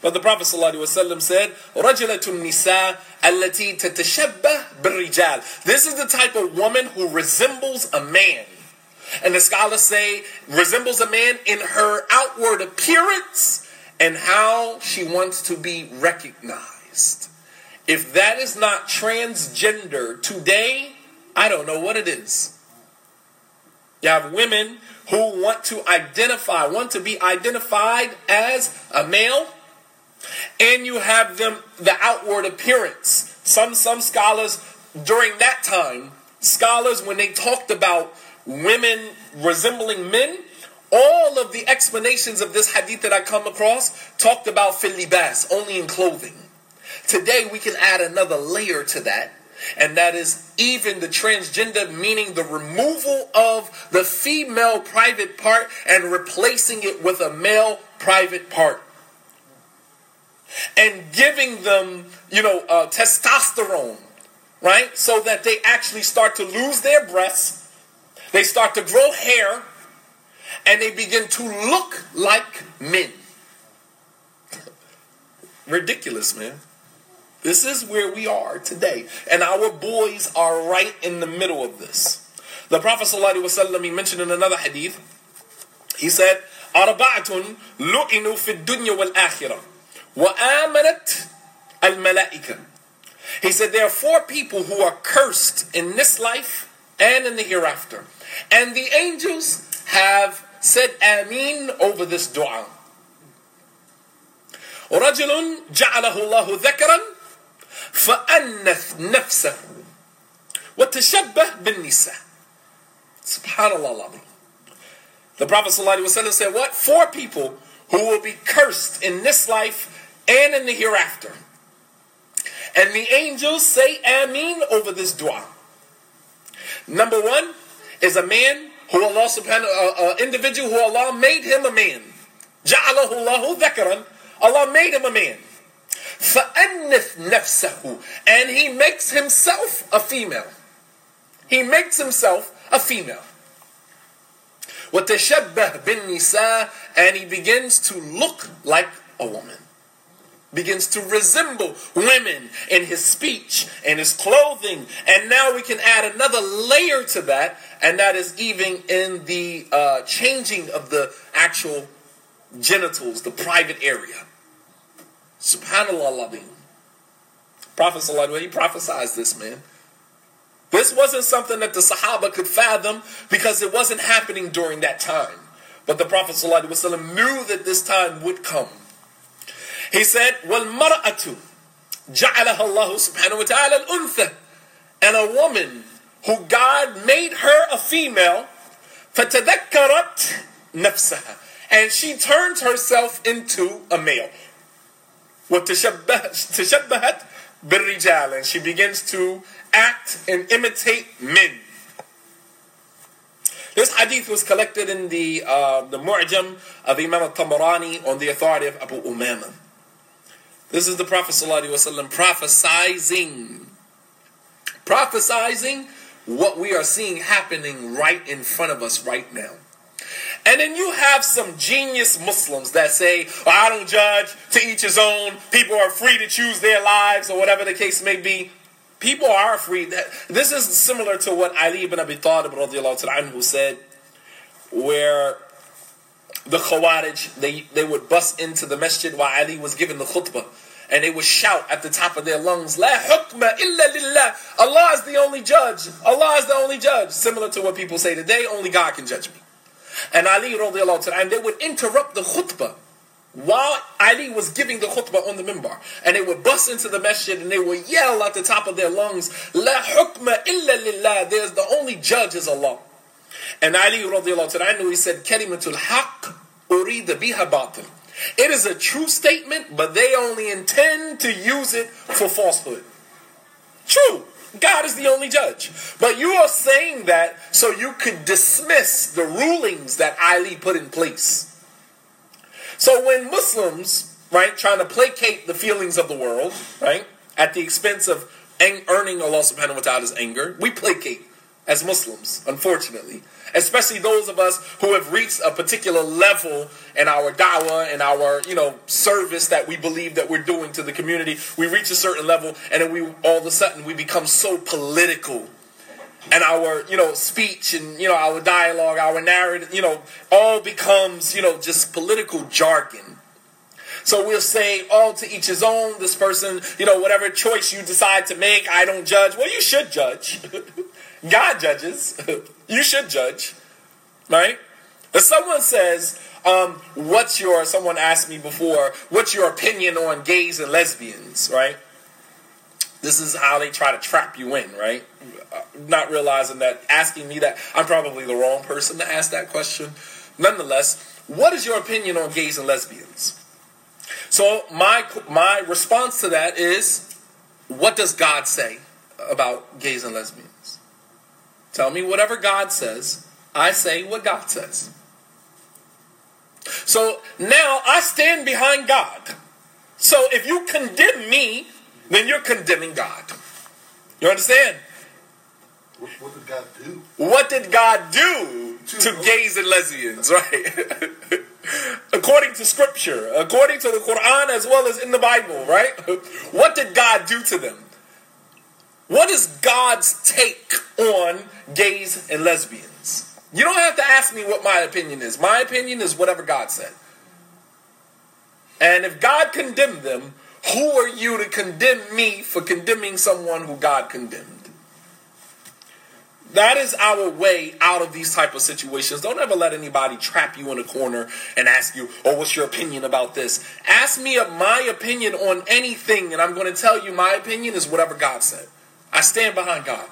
But the Prophet ﷺ said, رَجَلَةُ النِّسَاء الَّتِي تَتَشَبَّهْ بِالرِّجَالِ This is the type of woman who resembles a man. And the scholars say, resembles a man in her outward appearance and how she wants to be recognized. If that is not transgender today, I don't know what it is. You have women who want to identify, want to be identified as a male, and you have them the outward appearance. Some some scholars during that time, scholars when they talked about women resembling men, all of the explanations of this hadith that I come across talked about filibas, only in clothing. Today we can add another layer to that and that is even the transgender, meaning the removal of the female private part and replacing it with a male private part. And giving them, you know, uh, testosterone, right? So that they actually start to lose their breasts, they start to grow hair, and they begin to look like men. Ridiculous, man. This is where we are today. And our boys are right in the middle of this. The Prophet ﷺ, he mentioned in another hadith, he said, أربعة لعنوا في الدنيا والآخرة وآمنت الملائكة He said there are four people who are cursed in this life and in the hereafter. And the angels have said Ameen over this dua. رجل جعله الله ذكرا فأنث نفسه وتشبه بالنساء Subhanallah. The Prophet ﷺ said, What? Four people who will be cursed in this life and in the hereafter. And the angels say Ameen over this dua. Number one is a man who Allah subhanahu uh, uh, individual who Allah made him a man. Ja'alahu Allahu dhakaran. Allah made him a man. فَأَنِّثْ نَفْسَهُ And he makes himself a female. He makes himself a female. وَتَشَبَّهْ بِالنِّسَاءِ And he begins to look like a woman. Begins to resemble women in his speech and his clothing. And now we can add another layer to that, and that is even in the uh, changing of the actual genitals, the private area. Subhanallah. Prophet he prophesied this, man. This wasn't something that the Sahaba could fathom because it wasn't happening during that time. But the Prophet ﷺ knew that this time would come. He said, وَالْمَرْأَةُ جَعَلَهَا اللَّهُ سُبْحَانَهُ وَتَعَالَى الْأُنثَى And a woman who God made her a female, فَتَذَكَّرَتْ نَفْسَهَا And she turned herself into a male. وتشبهت بالرجال and she begins to act and imitate men. This hadith was collected in the uh, the Mu'jam of Imam al-Tabarani on the authority of Abu Umama. This is the Prophet ﷺ prophesizing, prophesizing what we are seeing happening right in front of us right now. And then you have some genius Muslims that say, oh, I don't judge, to each his own, people are free to choose their lives, or whatever the case may be. People are free. This is similar to what Ali ibn Abi Talib anhu said, where the Khawarij, they, they would bust into the masjid while Ali was giving the khutbah. And they would shout at the top of their lungs, La hukma illa lillah. Allah is the only judge. Allah is the only judge. Similar to what people say today, only God can judge me. And Ali radiallahu ta'ala, and they would interrupt the khutbah while Ali was giving the khutbah on the mimbar, and they would bust into the masjid and they would yell at the top of their lungs, La hukma illa lillah, there's the only judge is Allah. And Ali radiallahu ta'ala, he said, Kalimatul haq urida biha batil. It is a true statement, but they only intend to use it for falsehood. True. God is the only judge. But you are saying that so you could dismiss the rulings that Ali put in place. So when Muslims, right, trying to placate the feelings of the world, right, at the expense of earning Allah subhanahu wa ta'ala's anger, we placate as Muslims, unfortunately. Especially those of us who have reached a particular level in our da'wah and our, you know, service that we believe that we're doing to the community. We reach a certain level and then we all of a sudden we become so political. And our you know speech and you know our dialogue our narrative you know all becomes you know just political jargon. So we'll say all to each his own. This person you know whatever choice you decide to make i don't judge. Well you should judge god judges you should judge right if someone says um, what's your someone asked me before what's your opinion on gays and lesbians right this is how they try to trap you in right not realizing that asking me that I'm probably the wrong person to ask that question. Nonetheless, what is your opinion on gays and lesbians? So my my response to that is, what does God say about gays and lesbians? Tell me whatever God says. I say what God says. So now I stand behind God. So if you condemn me, then you're condemning God. You understand? What, what did God do? What did God do? to gays and lesbians, right? according to scripture, according to the Quran as well as in the Bible, right? What did God do to them? What is God's take on gays and lesbians? You don't have to ask me what my opinion is. My opinion is whatever God said. And if God condemned them, who are you to condemn me for condemning someone who God condemned? That is our way out of these type of situations. Don't ever let anybody trap you in a corner and ask you, "Oh, what's your opinion about this?" Ask me my opinion on anything, and I'm going to tell you my opinion is whatever God said. I stand behind God.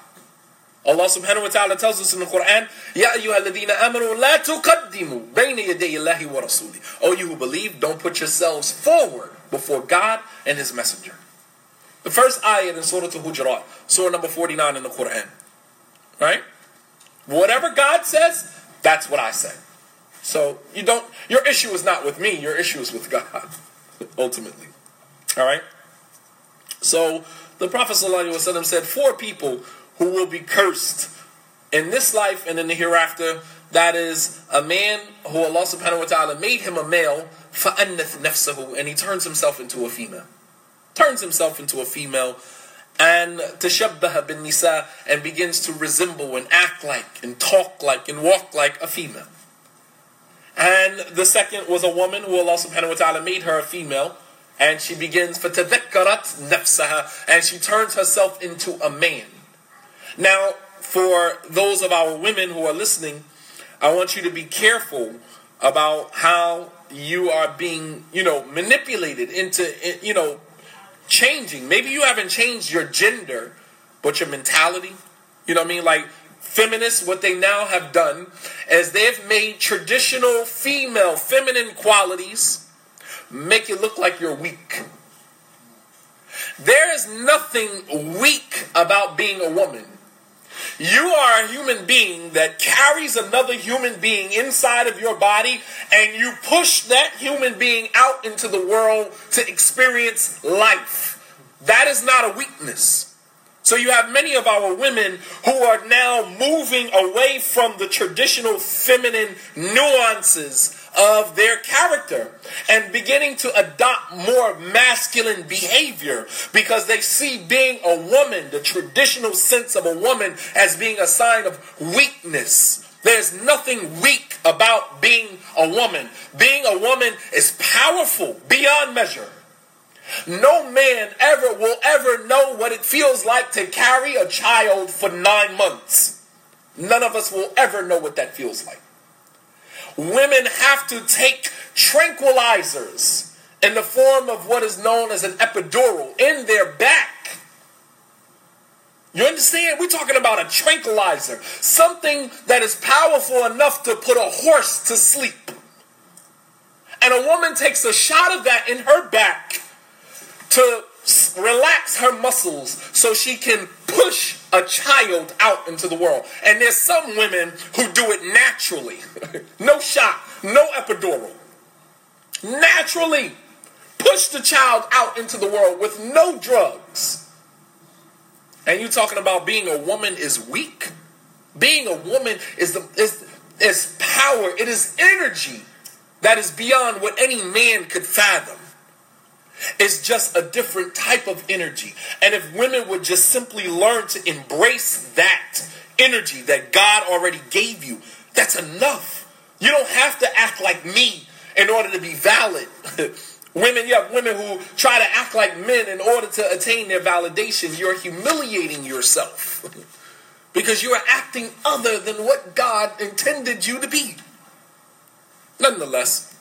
Allah subhanahu wa ta'ala tells us in the Quran, Ya amanu la tuqaddimu bayna wa rasuli. Oh, you who believe, don't put yourselves forward before God and His Messenger. The first ayat in Surah Al-Hujurat, Surah number 49 in the Quran. Right? Whatever God says, that's what I say. So you don't your issue is not with me, your issue is with God, ultimately. Alright? So the Prophet ﷺ said, Four people who will be cursed in this life and in the hereafter. That is a man who Allah subhanahu wa ta'ala made him a male, فَأَنَّثْ نَفْسَهُ, and he turns himself into a female. Turns himself into a female and tashabbaha bin nisa and begins to resemble and act like and talk like and walk like a female. And the second was a woman who Allah subhanahu wa ta'ala made her a female and she begins فَتَذَكَّرَتْ نَفْسَهَا and she turns herself into a man. Now, for those of our women who are listening, I want you to be careful about how you are being, you know, manipulated into, you know, changing. Maybe you haven't changed your gender, but your mentality. You know what I mean? Like feminists, what they now have done is they've made traditional female feminine qualities make you look like you're weak. There is nothing weak about being a woman. You are a human being that carries another human being inside of your body, and you push that human being out into the world to experience life. That is not a weakness. So you have many of our women who are now moving away from the traditional feminine nuances of their character and beginning to adopt more masculine behavior because they see being a woman, the traditional sense of a woman, as being a sign of weakness. There's nothing weak about being a woman. Being a woman is powerful beyond measure. No man ever will ever know what it feels like to carry a child for nine months. None of us will ever know what that feels like women have to take tranquilizers in the form of what is known as an epidural in their back. You understand? We're talking about a tranquilizer, something that is powerful enough to put a horse to sleep. And a woman takes a shot of that in her back to relax her muscles so she can push a child out into the world. And there's some women who do it naturally. no shot, no epidural. Naturally push the child out into the world with no drugs. And you talking about being a woman is weak? Being a woman is the is is power, it is energy that is beyond what any man could fathom. It's just a different type of energy. And if women would just simply learn to embrace that energy that God already gave you, that's enough. You don't have to act like me in order to be valid. women, you have women who try to act like men in order to attain their validation. You're humiliating yourself because you are acting other than what God intended you to be. Nonetheless,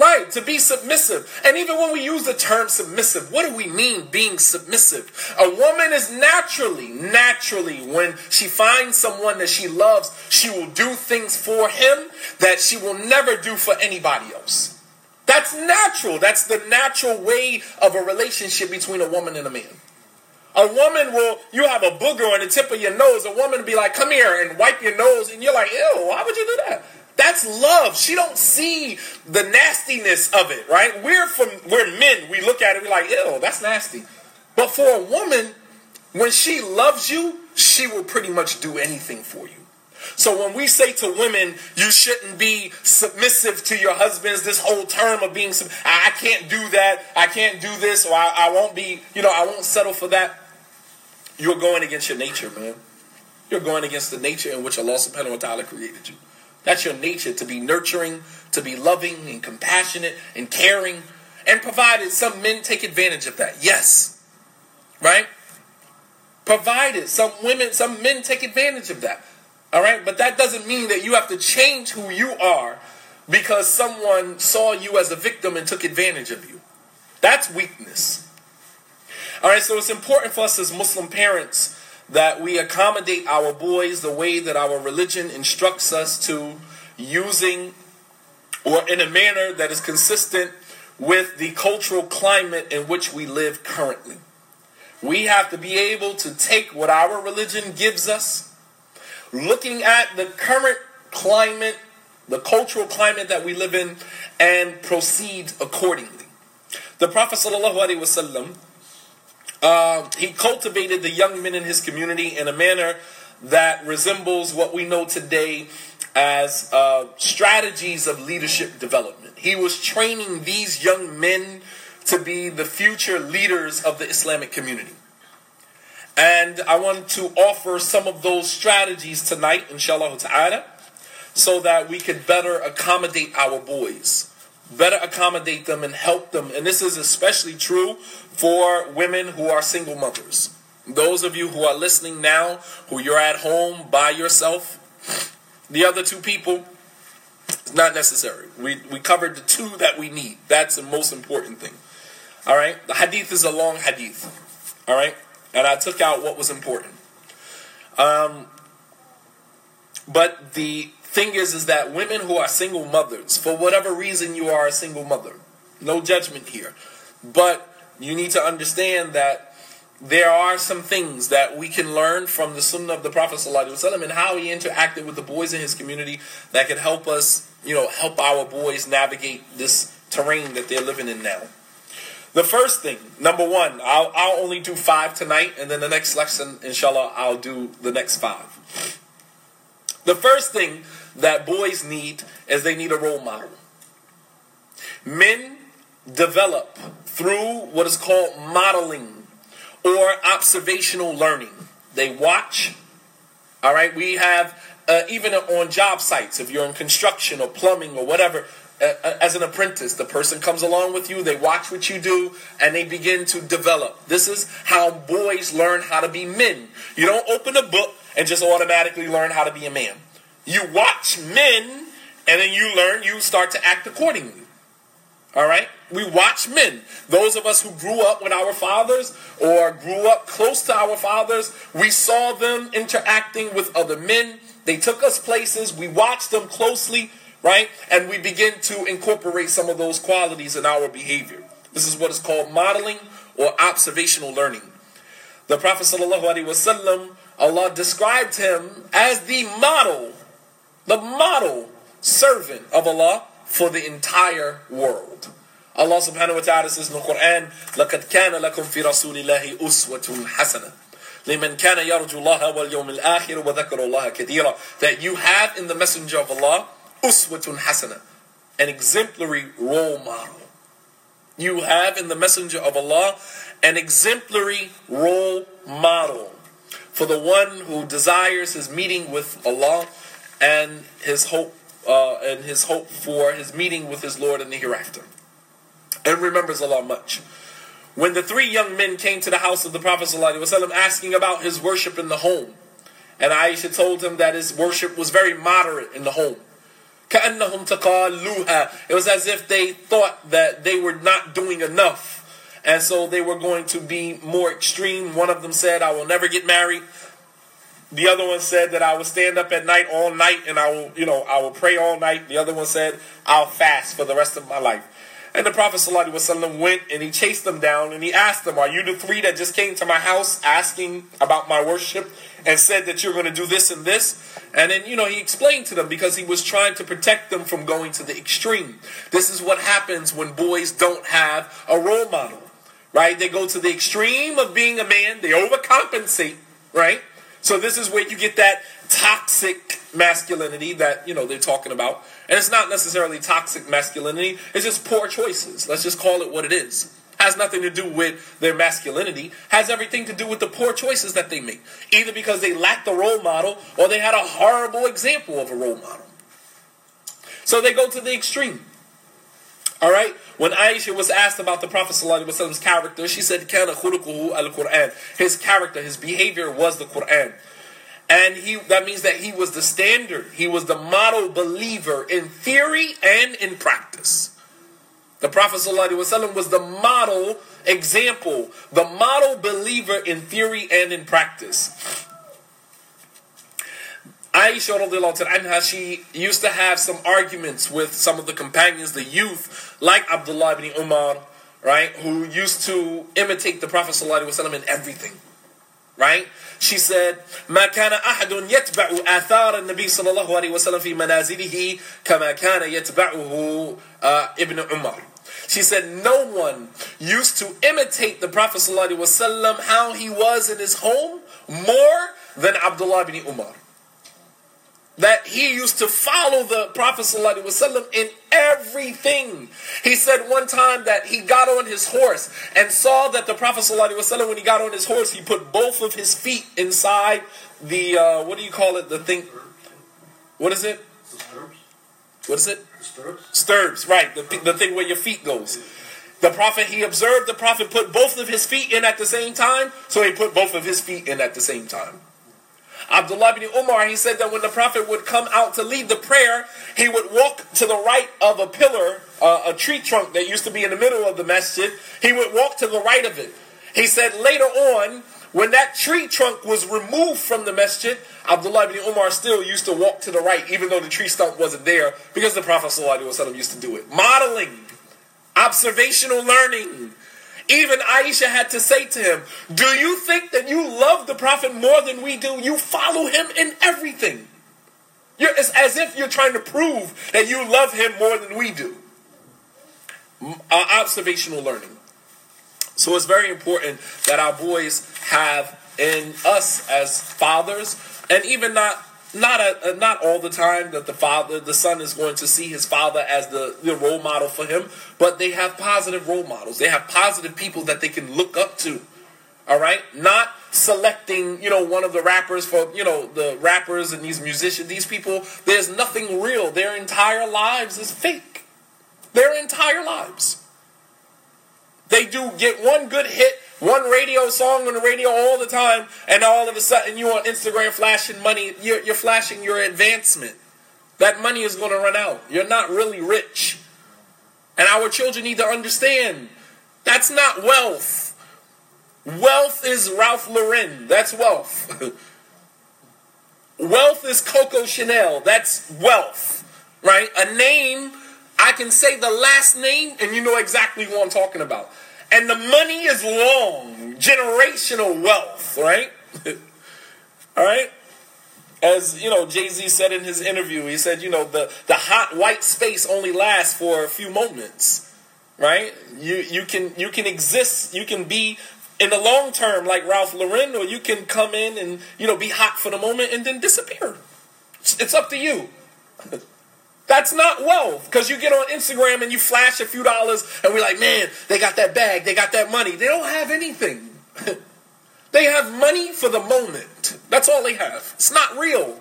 Right, to be submissive. And even when we use the term submissive, what do we mean being submissive? A woman is naturally, naturally, when she finds someone that she loves, she will do things for him that she will never do for anybody else. That's natural. That's the natural way of a relationship between a woman and a man. A woman will, you have a booger on the tip of your nose, a woman will be like, come here and wipe your nose, and you're like, ew, why would you do that? That's love. She don't see the nastiness of it, right? We're from we're men. We look at it, we're like, ew, that's nasty. But for a woman, when she loves you, she will pretty much do anything for you. So when we say to women, you shouldn't be submissive to your husbands, this whole term of being, I can't do that, I can't do this, or I, I won't be, you know, I won't settle for that. You're going against your nature, man. You're going against the nature in which Allah subhanahu wa ta'ala created you. That's your nature to be nurturing, to be loving and compassionate and caring. And provided some men take advantage of that. Yes. Right? Provided some women, some men take advantage of that. All right? But that doesn't mean that you have to change who you are because someone saw you as a victim and took advantage of you. That's weakness. All right, so it's important for us as Muslim parents that we accommodate our boys the way that our religion instructs us to, using or in a manner that is consistent with the cultural climate in which we live currently. We have to be able to take what our religion gives us, looking at the current climate, the cultural climate that we live in, and proceed accordingly. The Prophet ﷺ, uh, he cultivated the young men in his community in a manner that resembles what we know today as uh, strategies of leadership development. He was training these young men to be the future leaders of the Islamic community. And I want to offer some of those strategies tonight, inshallah ta'ala, so that we could better accommodate our boys, better accommodate them and help them. And this is especially true for women who are single mothers. Those of you who are listening now, who you're at home by yourself, the other two people, it's not necessary. We, we covered the two that we need. That's the most important thing. All right? The hadith is a long hadith. All right? And I took out what was important. Um, but the thing is, is that women who are single mothers, for whatever reason you are a single mother, no judgment here. But you need to understand that there are some things that we can learn from the sunnah of the Prophet ﷺ and how he interacted with the boys in his community that could help us, you know, help our boys navigate this terrain that they're living in now. The first thing, number one, I'll, I'll only do five tonight, and then the next lesson, inshallah, I'll do the next five. The first thing that boys need is they need a role model. Men develop through what is called modeling or observational learning. They watch. All right, we have uh, even on job sites, if you're in construction or plumbing or whatever, uh, uh, as an apprentice, the person comes along with you, they watch what you do, and they begin to develop. This is how boys learn how to be men. You don't open a book and just automatically learn how to be a man. You watch men, and then you learn, you start to act accordingly. All right? We watch men. Those of us who grew up with our fathers or grew up close to our fathers, we saw them interacting with other men. They took us places. We watched them closely, right? And we begin to incorporate some of those qualities in our behavior. This is what is called modeling or observational learning. The Prophet ﷺ, Allah described him as the model, the model servant of Allah for the entire world. Allah subhanahu wa ta'ala says in the Quran, لَقَدْ كَانَ لَكُمْ فِي رَسُولِ اللَّهِ أُسْوَةٌ حَسَنَةٌ لمن كان يرجو الله واليوم الآخر وذكر الله كثيرا that you have in the messenger of Allah uswatun hasana an exemplary role model you have in the messenger of Allah an exemplary role model for the one who desires his meeting with Allah and his hope uh, and his hope for his meeting with his Lord in the hereafter, and remembers Allah much. When the three young men came to the house of the Prophet ﷺ asking about his worship in the home, and Aisha told him that his worship was very moderate in the home. It was as if they thought that they were not doing enough. And so they were going to be more extreme. One of them said, I will never get married. The other one said that I will stand up at night all night and I will, you know, I will pray all night. The other one said, I'll fast for the rest of my life. And the Prophet ﷺ went and he chased them down and he asked them, Are you the three that just came to my house asking about my worship and said that you're going to do this and this? And then, you know, he explained to them because he was trying to protect them from going to the extreme. This is what happens when boys don't have a role model. right? They go to the extreme of being a man, they overcompensate, right? So this is where you get that toxic masculinity that, you know, they're talking about. And it's not necessarily toxic masculinity, it's just poor choices. Let's just call it what it is. Has nothing to do with their masculinity, has everything to do with the poor choices that they make. Either because they lack the role model or they had a horrible example of a role model. So they go to the extreme. All right? When Aisha was asked about the Prophet Prophet's character, she said, Kana al Quran. His character, his behavior was the Quran. And he that means that he was the standard. He was the model believer in theory and in practice. The Prophet ﷺ was the model example, the model believer in theory and in practice. Aisha anha, she used to have some arguments with some of the companions, the youth, like Abdullah ibn Umar, right, who used to imitate the Prophet ﷺ in everything. Right? She said, ما كان أحد يتبع آثار النبي صلى الله عليه وسلم في منازله كما كان يتبعه ابن عمر. She said, No one used to imitate the Prophet ﷺ how he was in his home more than Abdullah ibn Umar that he used to follow the Prophet ﷺ in everything. He said one time that he got on his horse and saw that the Prophet ﷺ, when he got on his horse, he put both of his feet inside the, uh, what do you call it, the thing? What is it? What is it? Stirrups. Stirrups, right, the, the thing where your feet goes. The prophet, he observed the prophet put both of his feet in at the same time, so he put both of his feet in at the same time. Abdullah ibn Umar, he said that when the Prophet would come out to lead the prayer, he would walk to the right of a pillar, uh, a tree trunk that used to be in the middle of the masjid. He would walk to the right of it. He said later on, when that tree trunk was removed from the masjid, Abdullah ibn Umar still used to walk to the right, even though the tree stump wasn't there, because the Prophet ﷺ used to do it. Modeling, observational learning. Even Aisha had to say to him, Do you think that you love the Prophet more than we do? You follow him in everything. You're, it's as if you're trying to prove that you love him more than we do. Uh, observational learning. So it's very important that our boys have in us as fathers, and even not not a, not all the time that the father the son is going to see his father as the, the role model for him but they have positive role models. They have positive people that they can look up to. All right? Not selecting you know one of the rappers for you know the rappers and these musicians these people. There's nothing real. Their entire lives is fake. Their entire lives. They do get one good hit one radio song on the radio all the time, and all of a sudden you on Instagram flashing money. You're, you're flashing your advancement. That money is going to run out. You're not really rich. And our children need to understand that's not wealth. Wealth is Ralph Lauren. That's wealth. wealth is Coco Chanel. That's wealth. Right? A name, I can say the last name, and you know exactly who I'm talking about. And the money is long, generational wealth, right? All right? As you know, Jay-Z said in his interview, he said, you know, the, the hot white space only lasts for a few moments. Right? You you can you can exist, you can be in the long term like Ralph Lauren, or you can come in and you know be hot for the moment and then disappear. It's, it's up to you. That's not wealth. Because you get on Instagram and you flash a few dollars and we're like, man, they got that bag, they got that money. They don't have anything. they have money for the moment. That's all they have. It's not real.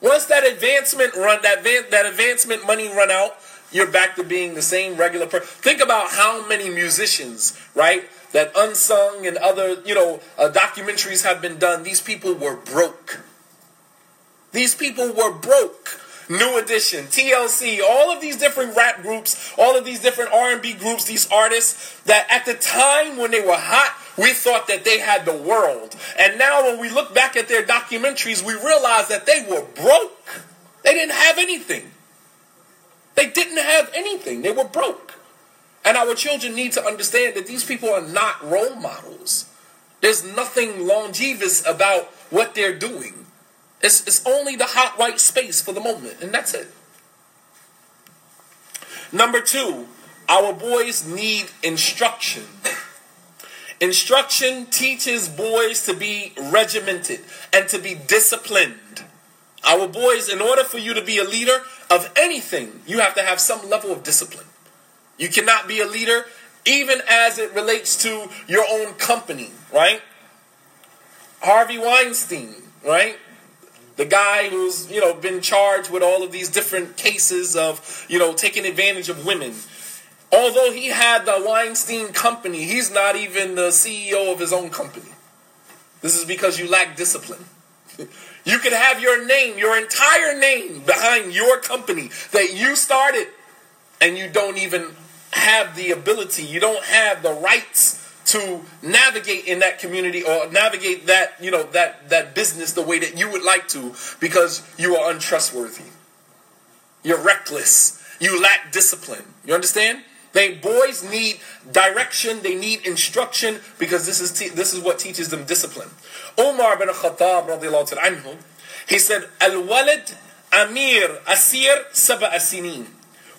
Once that advancement run, that that advancement money run out, you're back to being the same regular person. Think about how many musicians, right, that unsung and other, you know, uh, documentaries have been done. These people were broke. These people were broke. New Edition, TLC, all of these different rap groups, all of these different R&B groups, these artists that at the time when they were hot, we thought that they had the world. And now when we look back at their documentaries, we realize that they were broke. They didn't have anything. They didn't have anything. They were broke. And our children need to understand that these people are not role models. There's nothing longevous about what they're doing. It's, it's only the hot white space for the moment, and that's it. Number two, our boys need instruction Instruction teaches boys to be regimented and to be disciplined. Our boys, in order for you to be a leader of anything, you have to have some level of discipline. You cannot be a leader even as it relates to your own company, right? Harvey Weinstein, right? The guy who's, you know, been charged with all of these different cases of, you know, taking advantage of women. Although he had the Weinstein company, he's not even the CEO of his own company. This is because you lack discipline. You could have your name, your entire name behind your company that you started, and you don't even have the ability, you don't have the rights to navigate in that community or navigate that, you know, that, that business the way that you would like to because you are untrustworthy. You're reckless. You lack discipline. You understand? They boys need direction, they need instruction because this is te- this is what teaches them discipline. Umar bin Khattab anhu, he said, Al-walad amir asir sab'a sinin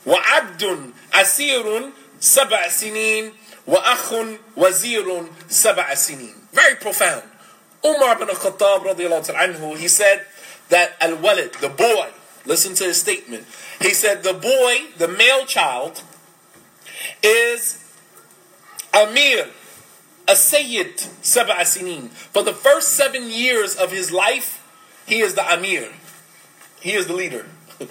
wa abdun asirun sab'a sinin akhun wazirun sab'a sinin. Very profound. Umar bin al-Khattab radiallahu anhu, he said that al-walad, the boy, listen to his statement. He said the boy, the male child, is Amir, a Sayyid, Sab'a Sinin. For the first seven years of his life, he is the Amir. He is the leader.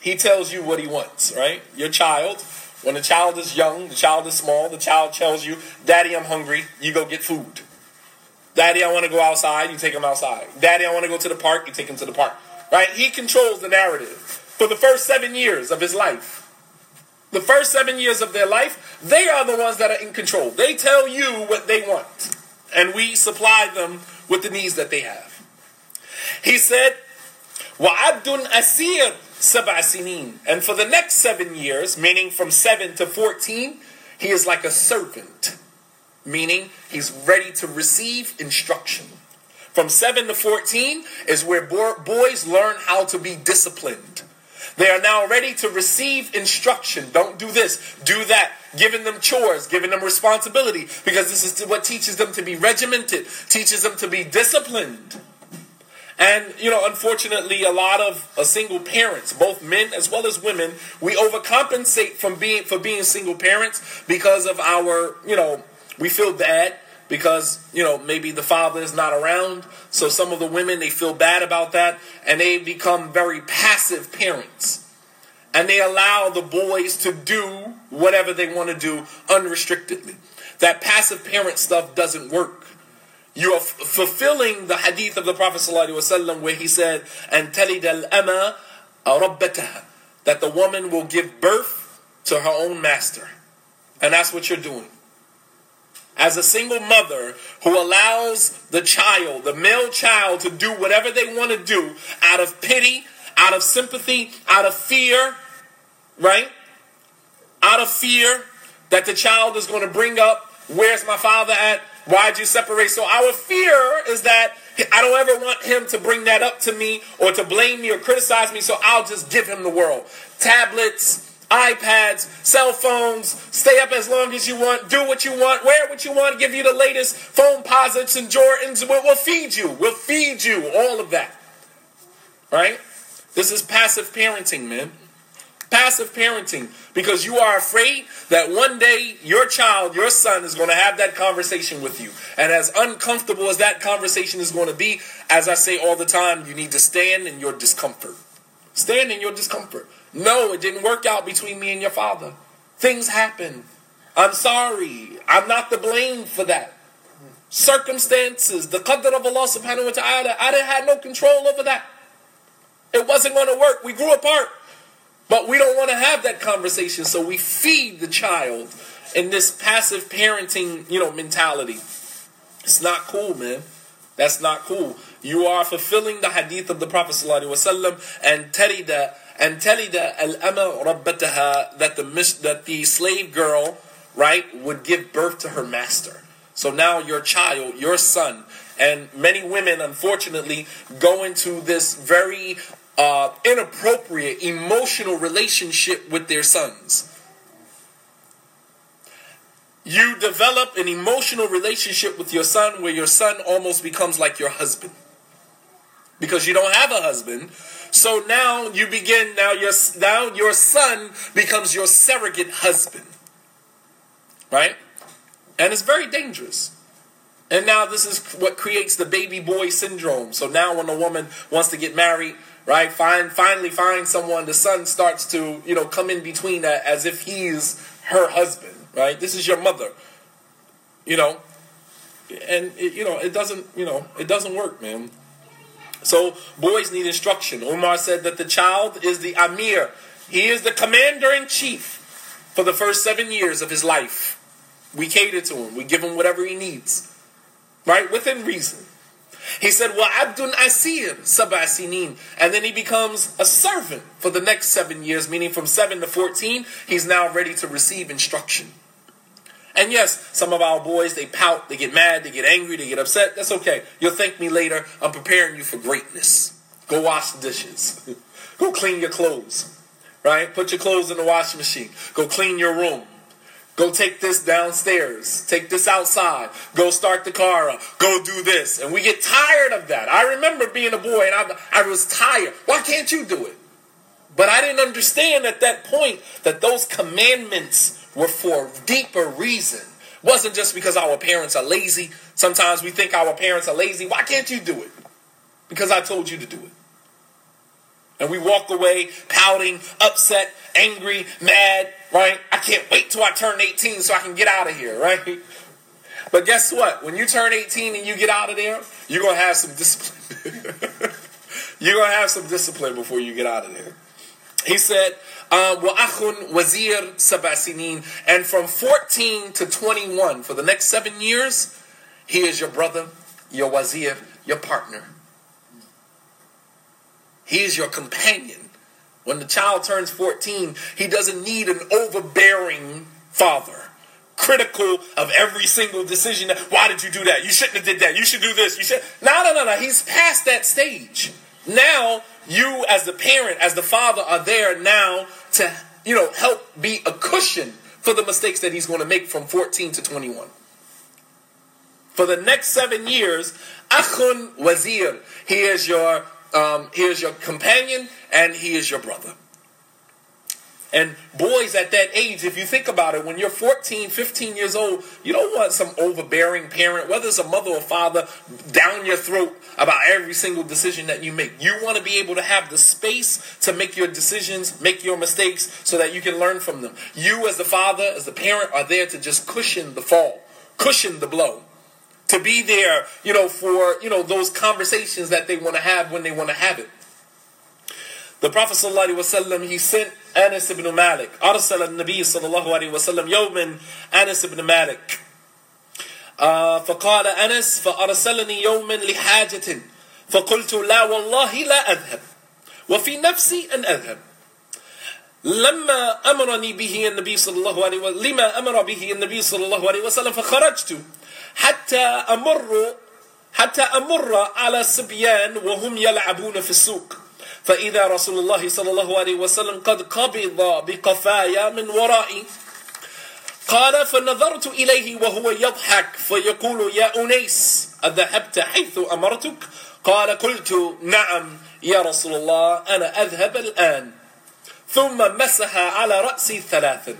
he tells you what he wants, right? Your child, when the child is young, the child is small, the child tells you, Daddy, I'm hungry, you go get food. Daddy, I want to go outside, you take him outside. Daddy, I want to go to the park, you take him to the park. Right? He controls the narrative for the first seven years of his life the first seven years of their life, they are the ones that are in control. They tell you what they want, and we supply them with the needs that they have. He said, وَعَبْدٌ أَسِيرٌ sab'a sinin. And for the next seven years, meaning from seven to 14, he is like a servant, meaning he's ready to receive instruction. From 7 to 14 is where boys learn how to be disciplined. They are now ready to receive instruction. Don't do this, do that. Giving them chores, giving them responsibility, because this is what teaches them to be regimented, teaches them to be disciplined. And, you know, unfortunately, a lot of uh, single parents, both men as well as women, we overcompensate from being, for being single parents because of our, you know, we feel bad because you know maybe the father is not around. So some of the women they feel bad about that and they become very passive parents. And they allow the boys to do whatever they want to do unrestrictedly. That passive parent stuff doesn't work you are fulfilling the hadith of the prophet ﷺ where he said and talid al-ama that the woman will give birth to her own master and that's what you're doing as a single mother who allows the child, the male child, to do whatever they want to do out of pity, out of sympathy, out of fear, right? Out of fear that the child is going to bring up, where's my father at? Why'd you separate? So our fear is that I don't ever want him to bring that up to me or to blame me or criticize me, so I'll just give him the world. Tablets, iPads, cell phones, stay up as long as you want, do what you want, wear what you want, give you the latest Foamposites and Jordans. We'll, we'll feed you. We'll feed you all of that. Right? This is passive parenting, man. Passive parenting. Because you are afraid that one day your child, your son, is going to have that conversation with you. And as uncomfortable as that conversation is going to be, as I say all the time, you need to stand in your discomfort. Stand in your discomfort. No, it didn't work out between me and your father. Things happen. I'm sorry. I'm not to blame for that. Circumstances, the qadr of Allah subhanahu wa ta'ala, I didn't have no control over that. It wasn't going to work. We grew apart. But we don't want to have that conversation, so we feed the child in this passive parenting, you know, mentality. It's not cool, man. That's not cool. You are fulfilling the hadith of the Prophet ﷺ and tarida and talida al-ama rabbataha that the that the slave girl right would give birth to her master. So now your child, your son, and many women unfortunately go into this very uh, inappropriate emotional relationship with their sons. you develop an emotional relationship with your son where your son almost becomes like your husband. Because you don't have a husband. So now you begin now your now your son becomes your surrogate husband. Right? And it's very dangerous. And now this is what creates the baby boy syndrome. So now when a woman wants to get married, right, find finally find someone, the son starts to, you know, come in between that as if he's her husband, right? This is your mother. You know, and it, you know, it doesn't, you know, it doesn't work, man. So boys need instruction. Umar said that the child is the Amir. He is the commander in chief for the first seven years of his life. We cater to him. We give him whatever he needs right? Within reason. He said, Well, Abdun Asir, Sabasinin. And then he becomes a servant for the next seven years, meaning from 7 to 14, he's now ready to receive instruction. And yes, some of our boys, they pout, they get mad, they get angry, they get upset. That's okay. You'll thank me later. I'm preparing you for greatness. Go wash the dishes. Go clean your clothes. Right? Put your clothes in the washing machine. Go clean your room. Go take this downstairs. Take this outside. Go start the car up. Go do this. And we get tired of that. I remember being a boy and I, I was tired. Why can't you do it? But I didn't understand at that point that those commandments were for deeper reason. It wasn't just because our parents are lazy. Sometimes we think our parents are lazy. Why can't you do it? Because I told you to do it. And we walk away pouting, upset, angry, mad, right? I can't wait till I turn 18 so I can get out of here, right? But guess what? When you turn 18 and you get out of there, you're going to have some discipline. you're going to have some discipline before you get out of there. He said, uh, وَأَخٌ wazir sabasinin, and from 14 to 21, for the next seven years, he is your brother, your wazir, your partner. He is your companion. When the child turns 14, he doesn't need an overbearing father, critical of every single decision. Why did you do that? You shouldn't have did that. You should do this. You should. No, no, no, no. He's past that stage. Now you, as the parent, as the father, are there now to you know help be a cushion for the mistakes that he's going to make from 14 to 21. For the next seven years, Akhun Wazir, he is your um, he is your companion and he is your brother. And boys at that age, if you think about it, when you're 14, 15 years old, you don't want some overbearing parent, whether it's a mother or father, down your throat about every single decision that you make. You want to be able to have the space to make your decisions, make your mistakes, so that you can learn from them. You, as the father, as the parent, are there to just cushion the fall, cushion the blow to be there, you know, for, you know, those conversations that they want to have when they want to have it. The Prophet ﷺ, he sent Anas ibn Malik. أرسل النبي صلى الله عليه وسلم يوما أنس ibn Malik. Uh, فقال أنس فأرسلني يوما لحاجة فقلت لا والله لا أذهب وفي نفسي أن أذهب لما أمرني به النبي صلى الله عليه وسلم لما أمر به النبي صلى الله عليه وسلم فخرجت حتى أمر حتى أمر على صبيان وهم يلعبون في السوق. فإذا رسول الله صلى الله عليه وسلم قد قبض بقفايا من ورائي قال فنظرت إليه وهو يضحك فيقول يا أنيس أذهبت حيث أمرتك؟ قال قلت نعم يا رسول الله أنا أذهب الآن. ثم مسح على رأسي ثلاثا.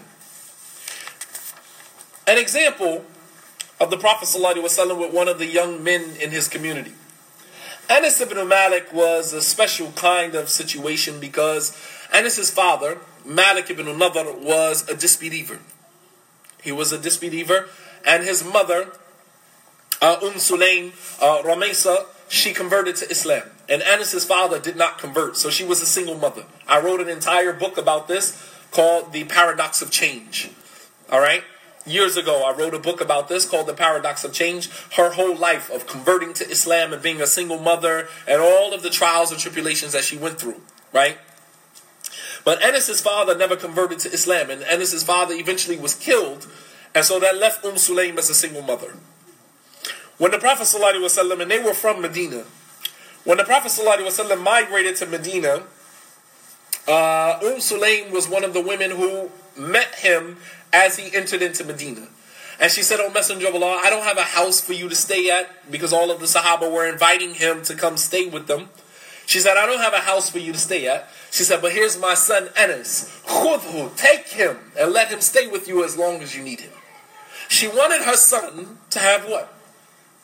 An example of the Prophet ﷺ with one of the young men in his community. Anas ibn Malik was a special kind of situation because Anas's father, Malik ibn Nadr, was a disbeliever. He was a disbeliever, and his mother, uh, Umm Sulaim, uh, Rumaysa, she converted to Islam. And Anas's father did not convert, so she was a single mother. I wrote an entire book about this called The Paradox of Change. All right? Years ago, I wrote a book about this called The Paradox of Change. Her whole life of converting to Islam and being a single mother and all of the trials and tribulations that she went through, right? But Anas' father never converted to Islam, and Anas' father eventually was killed, and so that left Umm Sulaim as a single mother. When the Prophet ﷺ, and they were from Medina, when the Prophet ﷺ migrated to Medina, uh, Umm Sulaim was one of the women who met him as he entered into Medina. And she said, Oh, Messenger of Allah, I don't have a house for you to stay at because all of the Sahaba were inviting him to come stay with them. She said, I don't have a house for you to stay at. She said, But here's my son Anas. Khudhu, take him and let him stay with you as long as you need him. She wanted her son to have what?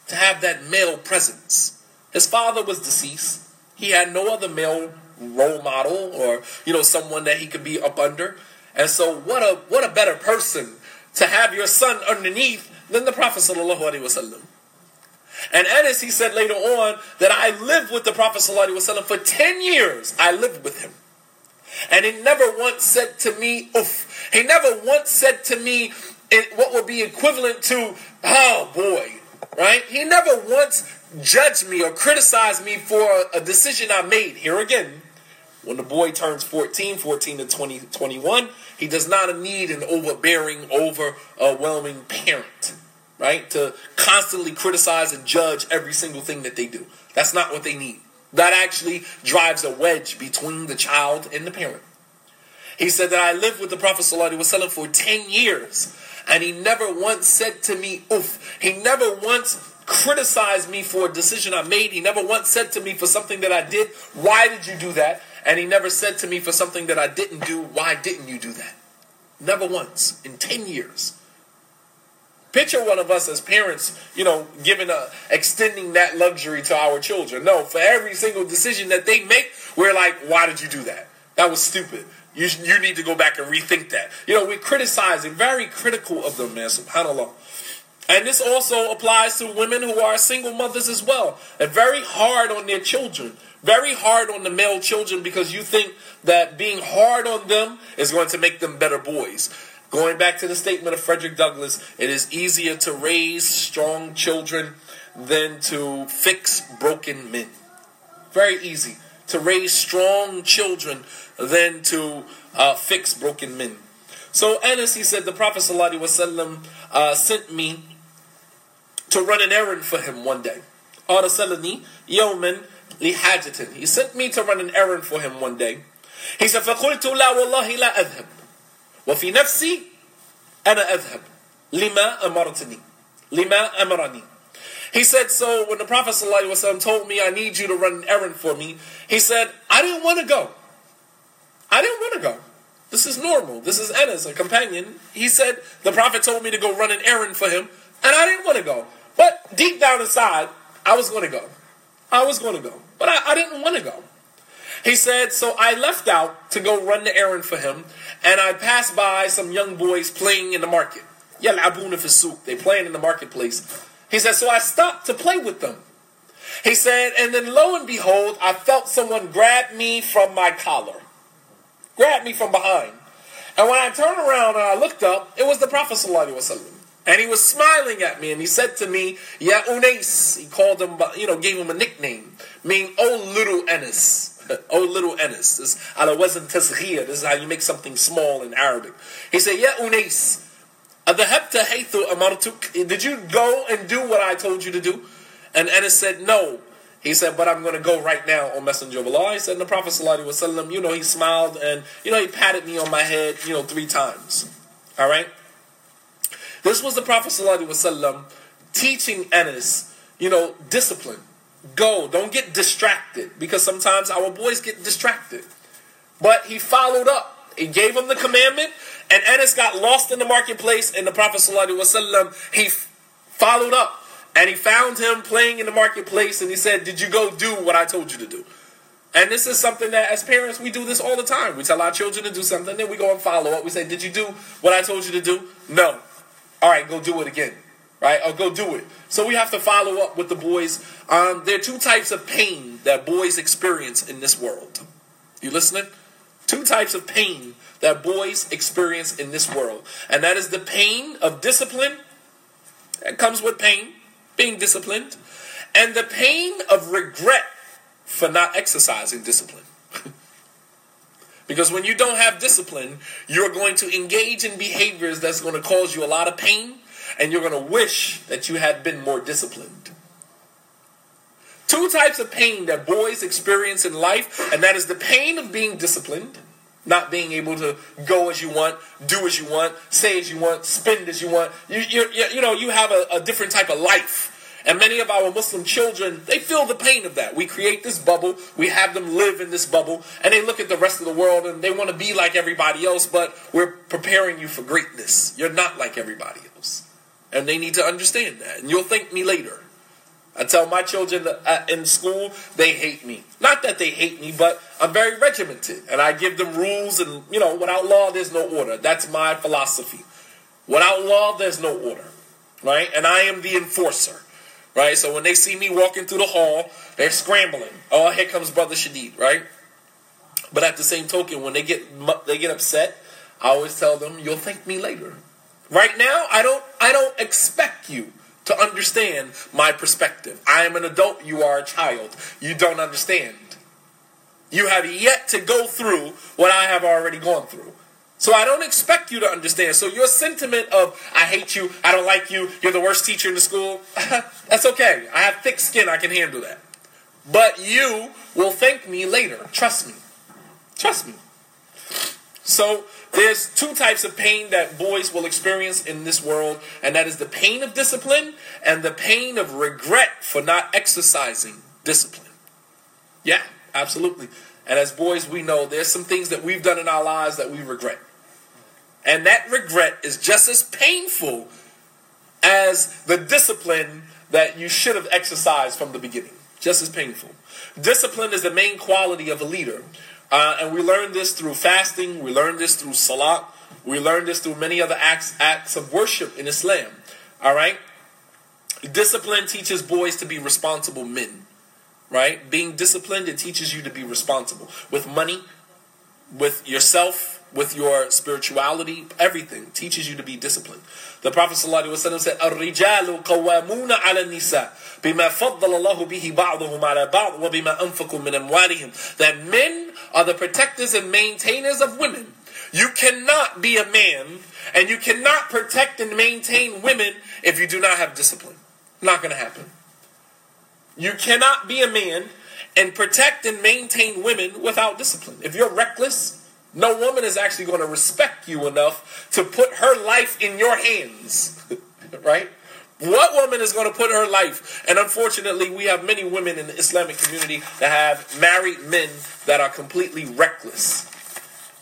To have that male presence. His father was deceased. He had no other male role model or, you know, someone that he could be up under. And so what a what a better person to have your son underneath than the Prophet sallallahu alaihi wasallam. And Anas, he said later on that I lived with the Prophet wasallam for 10 years. I lived with him. And he never once said to me, oof. He never once said to me what would be equivalent to, oh boy, right? He never once judged me or criticized me for a decision I made. Here again, when the boy turns 14, 14 to 20, 21, he does not need an overbearing, overwhelming parent, right? To constantly criticize and judge every single thing that they do. That's not what they need. That actually drives a wedge between the child and the parent. He said that I lived with the Prophet ﷺ for 10 years, and he never once said to me, oof. He never once criticized me for a decision I made. He never once said to me for something that I did, why did you do that? And he never said to me for something that I didn't do, why didn't you do that? Never once in 10 years. Picture one of us as parents, you know, giving a extending that luxury to our children. No, for every single decision that they make, we're like, why did you do that? That was stupid. You, you need to go back and rethink that. You know, we're criticizing, very critical of them, man, subhanAllah. And this also applies to women who are single mothers as well. And very hard on their children. Very hard on the male children because you think that being hard on them is going to make them better boys. Going back to the statement of Frederick Douglass, it is easier to raise strong children than to fix broken men. Very easy to raise strong children than to uh, fix broken men. So Anas, he said, the Prophet ﷺ, uh, sent me to run an errand for him one day. أرسلني يوما لحاجة. He sent me to run an errand for him one day. He said, فقلت لا والله لا أذهب. وفي نفسي أنا أذهب لما أمرتني لما أمرني he said, so when the Prophet ﷺ told me, I need you to run an errand for me, he said, I didn't want to go. I didn't want to go. This is normal. This is Anas, a companion. He said, the Prophet told me to go run an errand for him, and I didn't want to go. But deep down inside, I was going to go. I was going to go. But I, I didn't want to go. He said, so I left out to go run the errand for him, and I passed by some young boys playing in the market. يلعبون في السوق. They playing in the marketplace. He said, so I stopped to play with them. He said, and then lo and behold, I felt someone grab me from my collar. Grab me from behind. And when I turned around and I looked up, it was the Prophet And he was smiling at me and he said to me, Ya Unais. He called him, you know, gave him a nickname, meaning, oh little Enes. oh little Enes. This. This is how you make something small in Arabic. He said, Ya Unais. Did you go and do what I told you to do? And Enes said, No. He said, But I'm going to go right now, O Messenger of Allah. He said, and the Prophet, ﷺ, you know, he smiled and, you know, he patted me on my head, you know, three times. All right? This was the Prophet, ﷺ, teaching Enes, you know, discipline. Go. Don't get distracted because sometimes our boys get distracted. But he followed up. He gave him the commandment, and Enes got lost in the marketplace, and the Prophet ﷺ, he followed up. And he found him playing in the marketplace, and he said, Did you go do what I told you to do? And this is something that, as parents, we do this all the time. We tell our children to do something, then we go and follow up. We say, Did you do what I told you to do? No. All right, go do it again. Right? Or go do it. So we have to follow up with the boys. Um, there are two types of pain that boys experience in this world. You listening? Two types of pain that boys experience in this world. And that is the pain of discipline. That comes with pain, being disciplined. And the pain of regret for not exercising discipline. because when you don't have discipline, you're going to engage in behaviors that's going to cause you a lot of pain, and you're going to wish that you had been more disciplined. Two types of pain that boys experience in life, and that is the pain of being disciplined Not being able to go as you want, do as you want, say as you want, spend as you want. You, you, you know, you have a, a different type of life. And many of our Muslim children, they feel the pain of that. We create this bubble, we have them live in this bubble, and they look at the rest of the world and they want to be like everybody else, but we're preparing you for greatness. You're not like everybody else. And they need to understand that. And you'll thank me later. I tell my children uh, in school, they hate me. Not that they hate me, but I'm very regimented. And I give them rules, and, you know, without law, there's no order. That's my philosophy. Without law, there's no order. Right? And I am the enforcer. Right? So when they see me walking through the hall, they're scrambling. Oh, here comes Brother Shadeed, right? But at the same token, when they get they get upset, I always tell them, "You'll thank me later." Right now, I don't I don't expect you to understand my perspective. I am an adult, you are a child. You don't understand. You have yet to go through what I have already gone through. So I don't expect you to understand. So your sentiment of I hate you, I don't like you, you're the worst teacher in the school, that's okay. I have thick skin, I can handle that. But you will thank me later. Trust me. Trust me. So there's two types of pain that boys will experience in this world, and that is the pain of discipline and the pain of regret for not exercising discipline. Yeah, absolutely. And as boys, we know there's some things that we've done in our lives that we regret. And that regret is just as painful as the discipline that you should have exercised from the beginning. Just as painful. Discipline is the main quality of a leader. Uh, and we learn this through fasting, we learn this through salat, we learn this through many other acts, acts of worship in Islam. All right? Discipline teaches boys to be responsible men. Right? Being disciplined, it teaches you to be responsible with money, with yourself, with your spirituality, everything teaches you to be disciplined. The Prophet ﷺ said, الرجال قوامون على النساء بما فضل الله به بعضهم على بعض وبما أنفقوا من أموالهم. That men are the protectors and maintainers of women. You cannot be a man and you cannot protect and maintain women if you do not have discipline. Not going to happen. You cannot be a man and protect and maintain women without discipline. If you're reckless, no woman is actually going to respect you enough to put her life in your hands, right? What woman is going to put her life? And unfortunately, we have many women in the Islamic community that have married men that are completely reckless.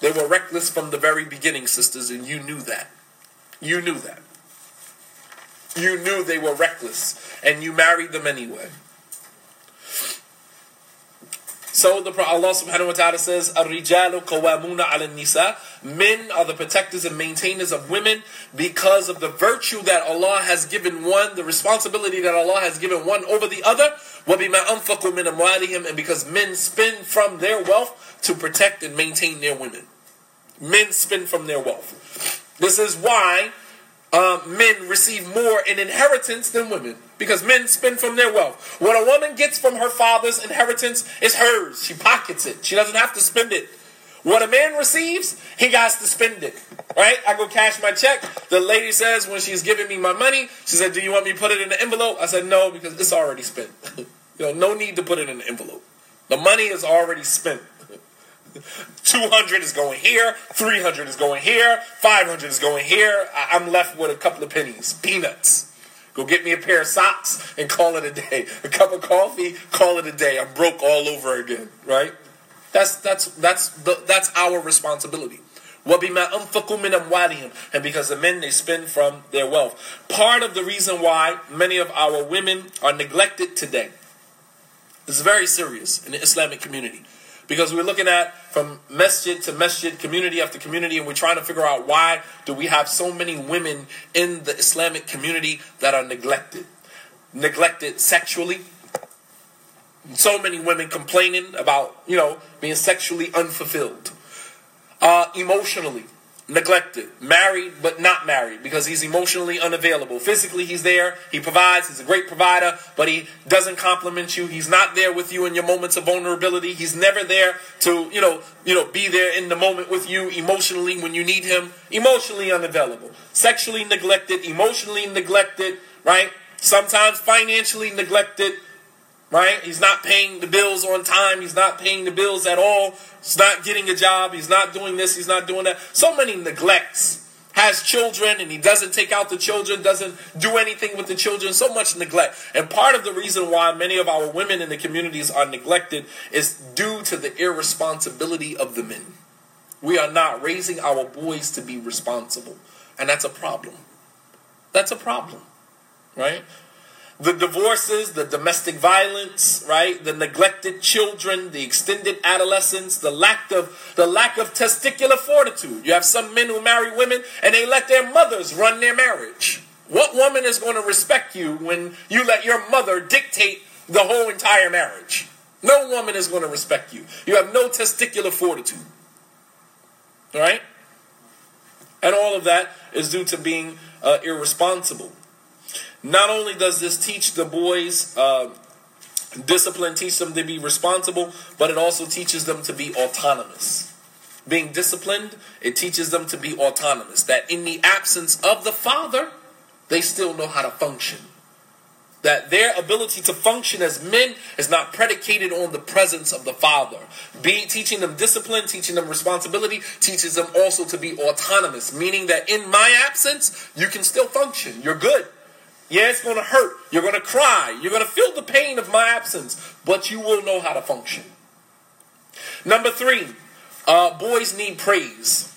They were reckless from the very beginning, sisters, and you knew that. You knew that. You knew they were reckless, and you married them anyway. So the Allah subhanahu wa ta'ala says, Ar-rijalu qawamuna ala nisa. Men are the protectors and maintainers of women because of the virtue that Allah has given one, the responsibility that Allah has given one over the other. وَبِمَا أَنفَقُوا مِنْ أَمْوَالِهِمْ And because men spend from their wealth to protect and maintain their women. Men spend from their wealth. This is why uh, men receive more in inheritance than women because men spend from their wealth. What a woman gets from her father's inheritance is hers. She pockets it. She doesn't have to spend it. What a man receives, he got to spend it. Right? I go cash my check. The lady says when she's giving me my money, she said, "Do you want me to put it in the envelope?" I said, "No, because it's already spent. you know, no need to put it in the envelope. The money is already spent." 200 is going here, 300 is going here, 500 is going here. I'm left with a couple of pennies, peanuts. Go get me a pair of socks and call it a day. A cup of coffee, call it a day. I'm broke all over again, right? That's that's that's the, that's our responsibility. And because the men they spend from their wealth. Part of the reason why many of our women are neglected today is very serious in the Islamic community. Because we're looking at from masjid to masjid, community after community, and we're trying to figure out why do we have so many women in the Islamic community that are neglected. Neglected sexually. So many women complaining about, you know, being sexually unfulfilled. Uh, emotionally neglected, married but not married because he's emotionally unavailable. Physically, he's there, he provides, he's a great provider, but he doesn't compliment you. He's not there with you in your moments of vulnerability. He's never there to, you know, you know, be there in the moment with you emotionally when you need him. Emotionally unavailable, sexually neglected, emotionally neglected, right? Sometimes financially neglected. Right? He's not paying the bills on time. He's not paying the bills at all. He's not getting a job. He's not doing this. He's not doing that. So many neglects. Has children and he doesn't take out the children, doesn't do anything with the children. So much neglect. And part of the reason why many of our women in the communities are neglected is due to the irresponsibility of the men. We are not raising our boys to be responsible. And that's a problem. That's a problem, right? The divorces, the domestic violence, right? The neglected children, the extended adolescence, the lack of the lack of testicular fortitude. You have some men who marry women and they let their mothers run their marriage. What woman is going to respect you when you let your mother dictate the whole entire marriage? No woman is going to respect you. You have no testicular fortitude. All right? And all of that is due to being uh, irresponsible. Not only does this teach the boys uh, discipline, teach them to be responsible, but it also teaches them to be autonomous. Being disciplined, it teaches them to be autonomous. That in the absence of the father, they still know how to function. That their ability to function as men is not predicated on the presence of the father. Be teaching them discipline, teaching them responsibility, teaches them also to be autonomous, meaning that in my absence, you can still function. You're good. Yeah, it's going to hurt. You're going to cry. You're going to feel the pain of my absence, but you will know how to function. Number three, uh, boys need praise.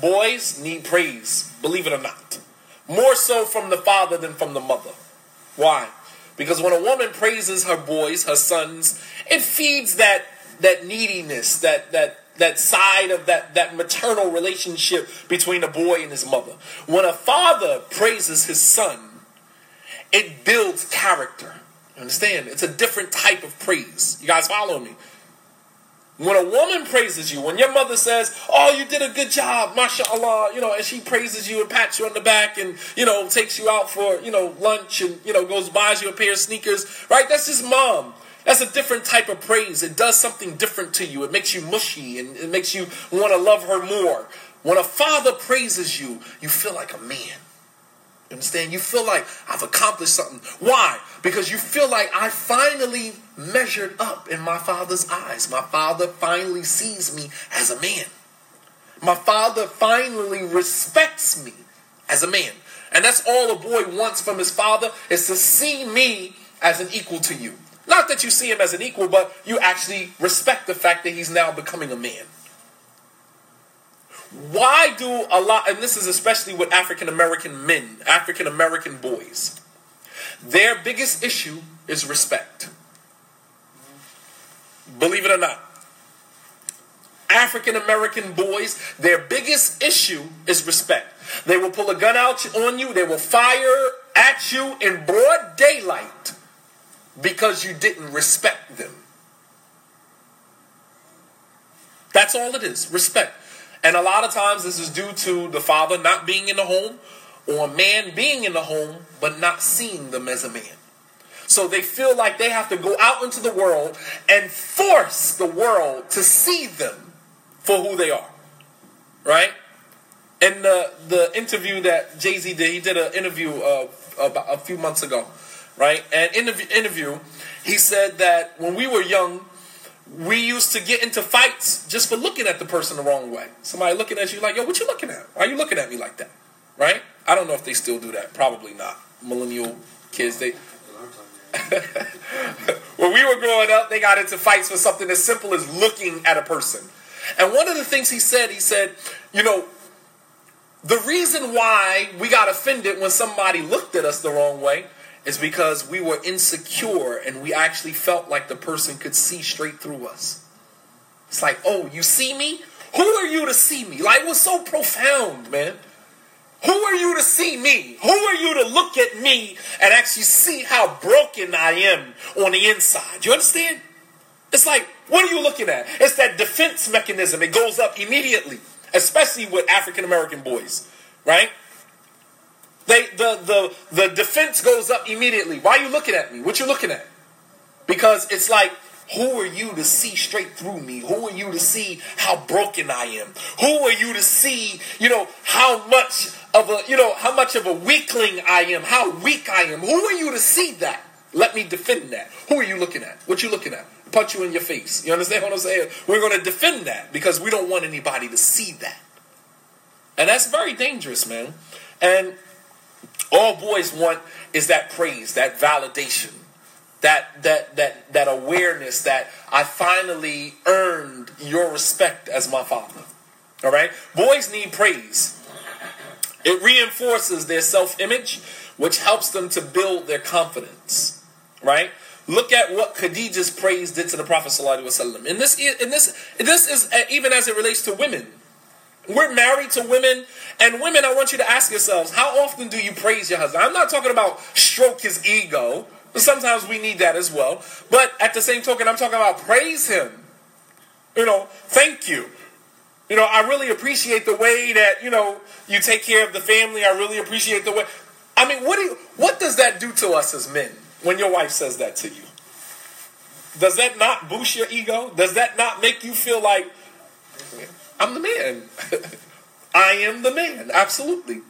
Boys need praise, believe it or not. More so from the father than from the mother. Why? Because when a woman praises her boys, her sons, it feeds that that neediness, that that that side of that, that maternal relationship between a boy and his mother. When a father praises his son, it builds character. You understand? It's a different type of praise. You guys follow me? When a woman praises you, when your mother says, Oh, you did a good job, mashallah, you know, and she praises you and pats you on the back and, you know, takes you out for, you know, lunch and, you know, goes buys you a pair of sneakers, right? That's his mom. That's a different type of praise. It does something different to you. It makes you mushy and it makes you want to love her more. When a father praises you, you feel like a man. You understand? You feel like I've accomplished something. Why? Because you feel like I finally measured up in my father's eyes. My father finally sees me as a man. My father finally respects me as a man. And that's all a boy wants from his father is to see me as an equal to you. Not that you see him as an equal, but you actually respect the fact that he's now becoming a man. Why do a lot, and this is especially with African American men, African American boys, their biggest issue is respect. Believe it or not. African American boys, their biggest issue is respect. They will pull a gun out on you, they will fire at you in broad daylight because you didn't respect them. That's all it is respect. And a lot of times this is due to the father not being in the home or a man being in the home but not seeing them as a man. So they feel like they have to go out into the world and force the world to see them for who they are. Right? In the, the interview that Jay Z did, he did an interview uh, a few months ago right? And in the interview, he said that when we were young, we used to get into fights just for looking at the person the wrong way. Somebody looking at you like, yo, what you looking at? Why are you looking at me like that? Right? I don't know if they still do that. Probably not. Millennial kids, they. when we were growing up, they got into fights for something as simple as looking at a person. And one of the things he said, he said, you know, the reason why we got offended when somebody looked at us the wrong way is because we were insecure and we actually felt like the person could see straight through us. It's like, oh, you see me? Who are you to see me? Like, it was so profound, man. Who are you to see me? Who are you to look at me and actually see how broken I am on the inside? You understand? It's like, what are you looking at? It's that defense mechanism. It goes up immediately, especially with African American boys, right? They the the the defense goes up immediately. Why are you looking at me? What you looking at? Because it's like who are you to see straight through me? Who are you to see how broken I am? Who are you to see, you know, how much of a, you know, how much of a weakling I am, how weak I am? Who are you to see that? Let me defend that. Who are you looking at? What you looking at? Punch you in your face. You understand what I'm saying? We're going to defend that because we don't want anybody to see that. And that's very dangerous, man. And all boys want is that praise, that validation, that that that that awareness that I finally earned your respect as my father. All right? Boys need praise. It reinforces their self-image, which helps them to build their confidence. Right? Look at what Khadijah's praise did to the Prophet ﷺ. And this, in this, this is even as it relates to women. We're married to women, and women, I want you to ask yourselves, how often do you praise your husband? I'm not talking about stroke his ego. Sometimes we need that as well. But at the same token, I'm talking about praise him. You know, thank you. You know, I really appreciate the way that, you know, you take care of the family. I really appreciate the way. I mean, what do you, what does that do to us as men when your wife says that to you? Does that not boost your ego? Does that not make you feel like I'm the man. I am the man, absolutely.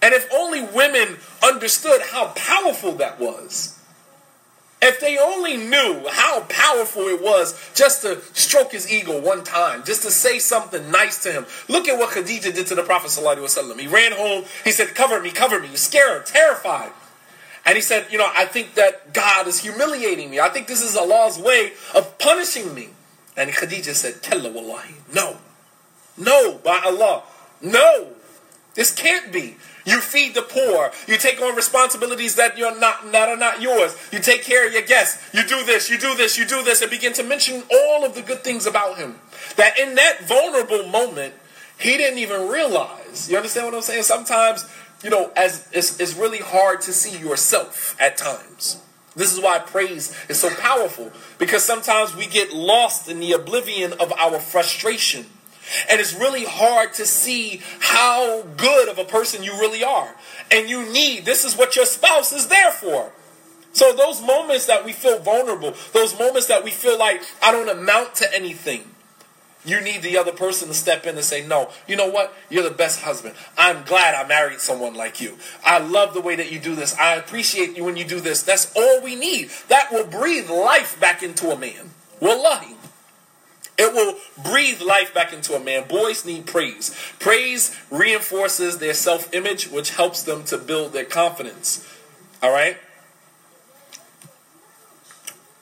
And if only women understood how powerful that was, if they only knew how powerful it was just to stroke his ego one time, just to say something nice to him. Look at what Khadijah did to the Prophet. He ran home, he said, Cover me, cover me. Scared, terrified. And he said, You know, I think that God is humiliating me. I think this is Allah's way of punishing me. And Khadijah said, Kalla wallahi, no. No, by Allah. No. This can't be. You feed the poor. You take on responsibilities that you're not that are not yours. You take care of your guests. You do this, you do this, you do this, and begin to mention all of the good things about him. That in that vulnerable moment, he didn't even realize. You understand what I'm saying? Sometimes, you know, as it's, it's really hard to see yourself at times. This is why praise is so powerful because sometimes we get lost in the oblivion of our frustration and it's really hard to see how good of a person you really are. And you need, this is what your spouse is there for. So those moments that we feel vulnerable, those moments that we feel like I don't amount to anything, you need the other person to step in and say, No, you know what? You're the best husband. I'm glad I married someone like you. I love the way that you do this. I appreciate you when you do this. That's all we need. That will breathe life back into a man. Wallahi. It will breathe life back into a man. Boys need praise. Praise reinforces their self image, which helps them to build their confidence. All right?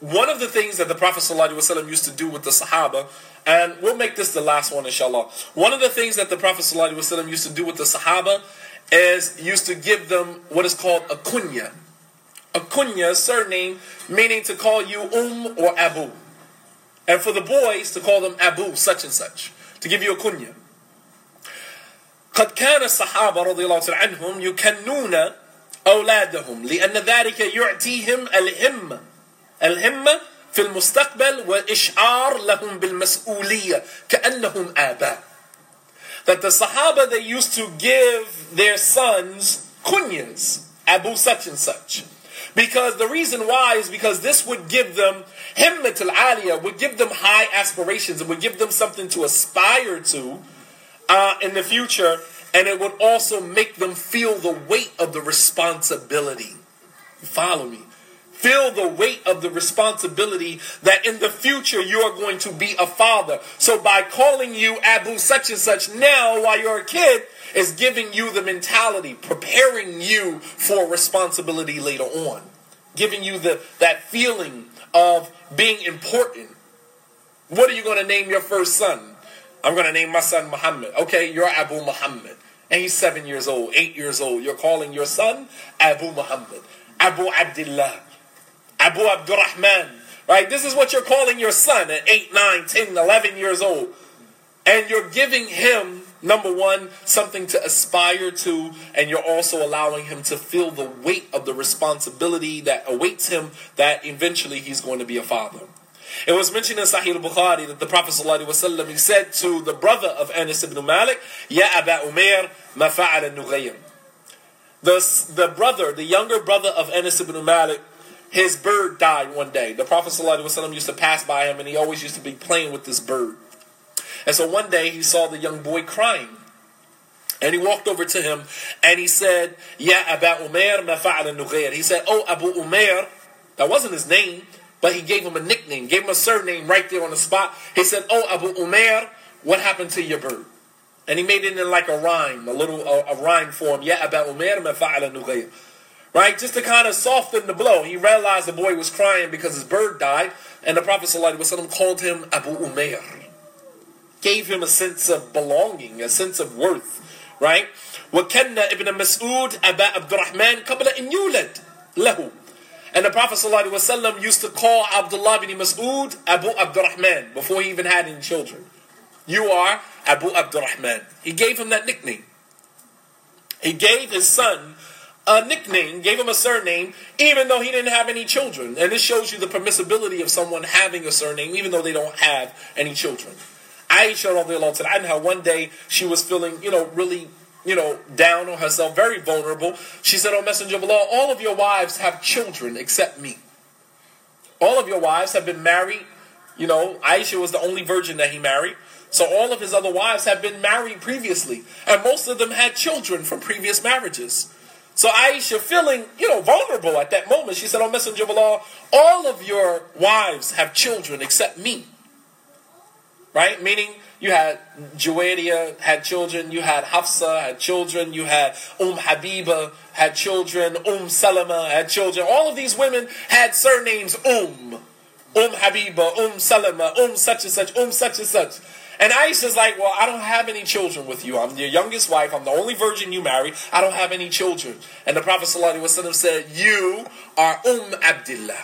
One of the things that the Prophet ﷺ used to do with the Sahaba, and we'll make this the last one, inshallah. One of the things that the Prophet ﷺ used to do with the Sahaba is used to give them what is called a kunya. A kunya, surname, meaning to call you um or abu And for the boys to call them Abu such and such, to give you a kunya. قد كان الصحابة رضي الله عنهم يكنون أولادهم لأن ذلك يعطيهم الهمة الهمة في المستقبل وإشعار لهم بالمسؤولية كأنهم آباء that the Sahaba they used to give their sons kunyas Abu such and such because the reason why is because this would give them himmat al Aliyah would give them high aspirations. It would give them something to aspire to uh, in the future. And it would also make them feel the weight of the responsibility. Follow me. Feel the weight of the responsibility that in the future you are going to be a father. So by calling you Abu such and such now while you're a kid, is giving you the mentality, preparing you for responsibility later on, giving you the that feeling of being important. What are you going to name your first son? I'm going to name my son Muhammad. Okay, you're Abu Muhammad. And he's seven years old, eight years old. You're calling your son Abu Muhammad, Abu Abdullah, Abu Abdurrahman. Right? This is what you're calling your son at 8, 9, 10, 11 years old. And you're giving him number one, something to aspire to, and you're also allowing him to feel the weight of the responsibility that awaits him that eventually he's going to be a father. It was mentioned in Sahih al-Bukhari that the Prophet ﷺ, he said to the brother of Anas ibn Malik, Ya Aba Umair, ma fa'ala nughayim. The, the brother, the younger brother of Anas ibn Malik, his bird died one day. The Prophet ﷺ used to pass by him and he always used to be playing with this bird. And so one day he saw the young boy crying. And he walked over to him and he said, Ya Aba Umair ma fa'ala He said, Oh Abu Umair, That wasn't his name, but he gave him a nickname, gave him a surname right there on the spot. He said, Oh, Abu Umair, what happened to your bird? And he made it in like a rhyme, a little a, a rhyme form. Yeah, Abu Umair ma fa'ala nughayr. Right? Just to kind of soften the blow. He realized the boy was crying because his bird died, and the Prophet ﷺ called him Abu Umair Gave him a sense of belonging, a sense of worth. Right? وكان ابن مسعود أبا عبد الرحمن قبل أن يولد له and the Prophet ﷺ used to call Abdullah bin Mas'ud Abu Abdurrahman before he even had any children. You are Abu Abdurrahman. He gave him that nickname. He gave his son a nickname, gave him a surname, even though he didn't have any children. And this shows you the permissibility of someone having a surname, even though they don't have any children. Aisha radiallahu anha, one day she was feeling, you know, really you know, down on herself, very vulnerable. She said, Oh, Messenger of Allah, all of your wives have children except me. All of your wives have been married. You know, Aisha was the only virgin that he married. So all of his other wives have been married previously. And most of them had children from previous marriages. So Aisha, feeling, you know, vulnerable at that moment, she said, Oh, Messenger of Allah, all of your wives have children except me. Right? Meaning, you had Juwayriya had children. You had Hafsa had children. You had Umm Habiba had children. Umm Salama had children. All of these women had surnames Umm. Umm Habiba, Umm Salama, Umm such and such, Umm such and such. And Aisha's like, well, I don't have any children with you. I'm your youngest wife. I'm the only virgin you marry. I don't have any children. And the Prophet ﷺ said, you are Umm Abdullah.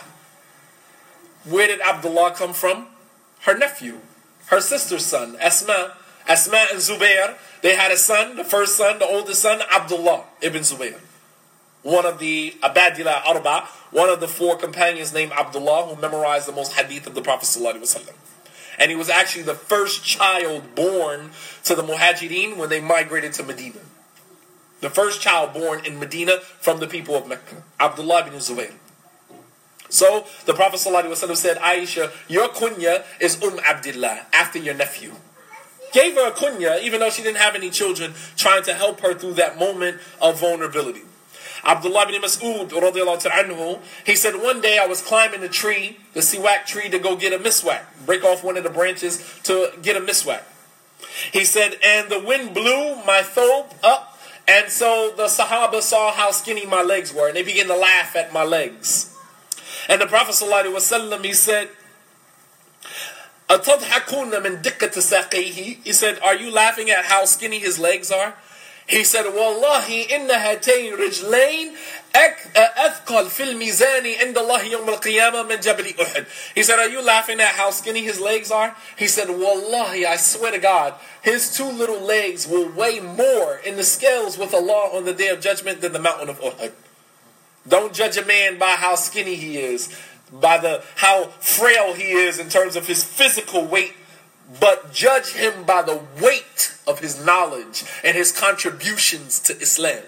Where did Abdullah come from? Her nephew her sister's son, Asma. Asma and Zubair, they had a son, the first son, the oldest son, Abdullah ibn Zubair. One of the Abadila Arba, one of the four companions named Abdullah who memorized the most hadith of the Prophet And he was actually the first child born to the Muhajirin when they migrated to Medina. The first child born in Medina from the people of Mecca, Abdullah ibn Zubair. So the Prophet ﷺ said, Aisha, your kunya is Umm Abdullah, after your nephew. Gave her a kunya, even though she didn't have any children, trying to help her through that moment of vulnerability. Abdullah bin Mas'ud, anhu, he said, One day I was climbing the tree, the siwak tree, to go get a miswak, break off one of the branches to get a miswak. He said, And the wind blew my thobe up, and so the Sahaba saw how skinny my legs were, and they began to laugh at my legs. And the Prophet ﷺ, he said, He said, Are you laughing at how skinny his legs are? He said, Wallahi inna hatayn rijlayn أثقل في الميزان عند الله يوم القيامة من جبل أحد. He said, Are you laughing at how skinny his legs are? He said, Wallahi, I swear to God, his two little legs will weigh more in the scales with Allah on the day of judgment than the mountain of Uhud. Don't judge a man by how skinny he is, by the how frail he is in terms of his physical weight, but judge him by the weight of his knowledge and his contributions to Islam.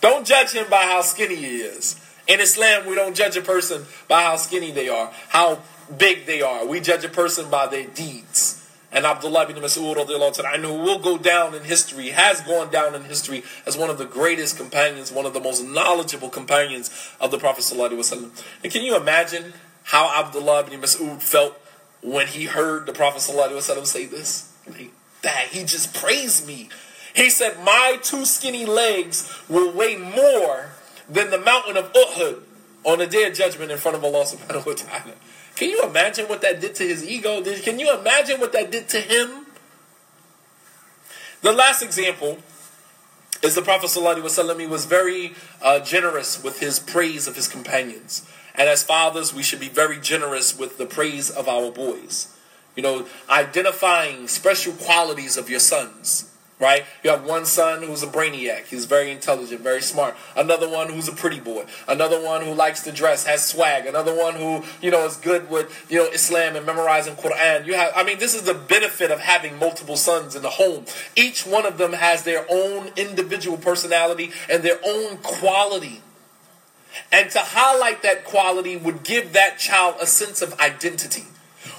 Don't judge him by how skinny he is. In Islam, we don't judge a person by how skinny they are, how big they are. We judge a person by their deeds. And Abdullah bin Mas'ud anhu will go down in history, has gone down in history as one of the greatest companions, one of the most knowledgeable companions of the Prophet ﷺ. And can you imagine how Abdullah bin Mas'ud felt when he heard the Prophet ﷺ say this? That he just praised me. He said, My two skinny legs will weigh more than the mountain of Uhud on the day of judgment in front of Allah subhanahu wa ta'ala. Can you imagine what that did to his ego? Can you imagine what that did to him? The last example is the Prophet ﷺ. Was very uh, generous with his praise of his companions. And as fathers, we should be very generous with the praise of our boys. You know, identifying special qualities of your sons right? You have one son who's a brainiac. He's very intelligent, very smart. Another one who's a pretty boy. Another one who likes to dress, has swag. Another one who, you know, is good with, you know, Islam and memorizing Quran. You have, I mean, this is the benefit of having multiple sons in the home. Each one of them has their own individual personality and their own quality. And to highlight that quality would give that child a sense of identity.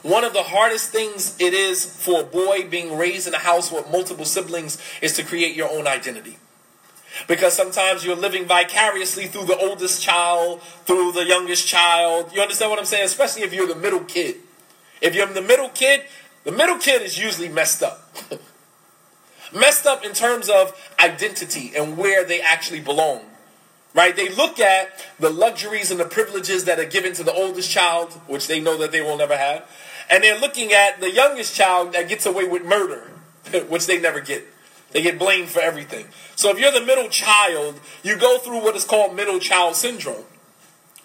One of the hardest things it is for a boy being raised in a house with multiple siblings is to create your own identity. Because sometimes you're living vicariously through the oldest child, through the youngest child. You understand what I'm saying? Especially if you're the middle kid. If you're the middle kid, the middle kid is usually messed up. messed up in terms of identity and where they actually belong. Right? They look at the luxuries and the privileges that are given to the oldest child, which they know that they will never have. And they're looking at the youngest child that gets away with murder, which they never get. They get blamed for everything. So if you're the middle child, you go through what is called middle child syndrome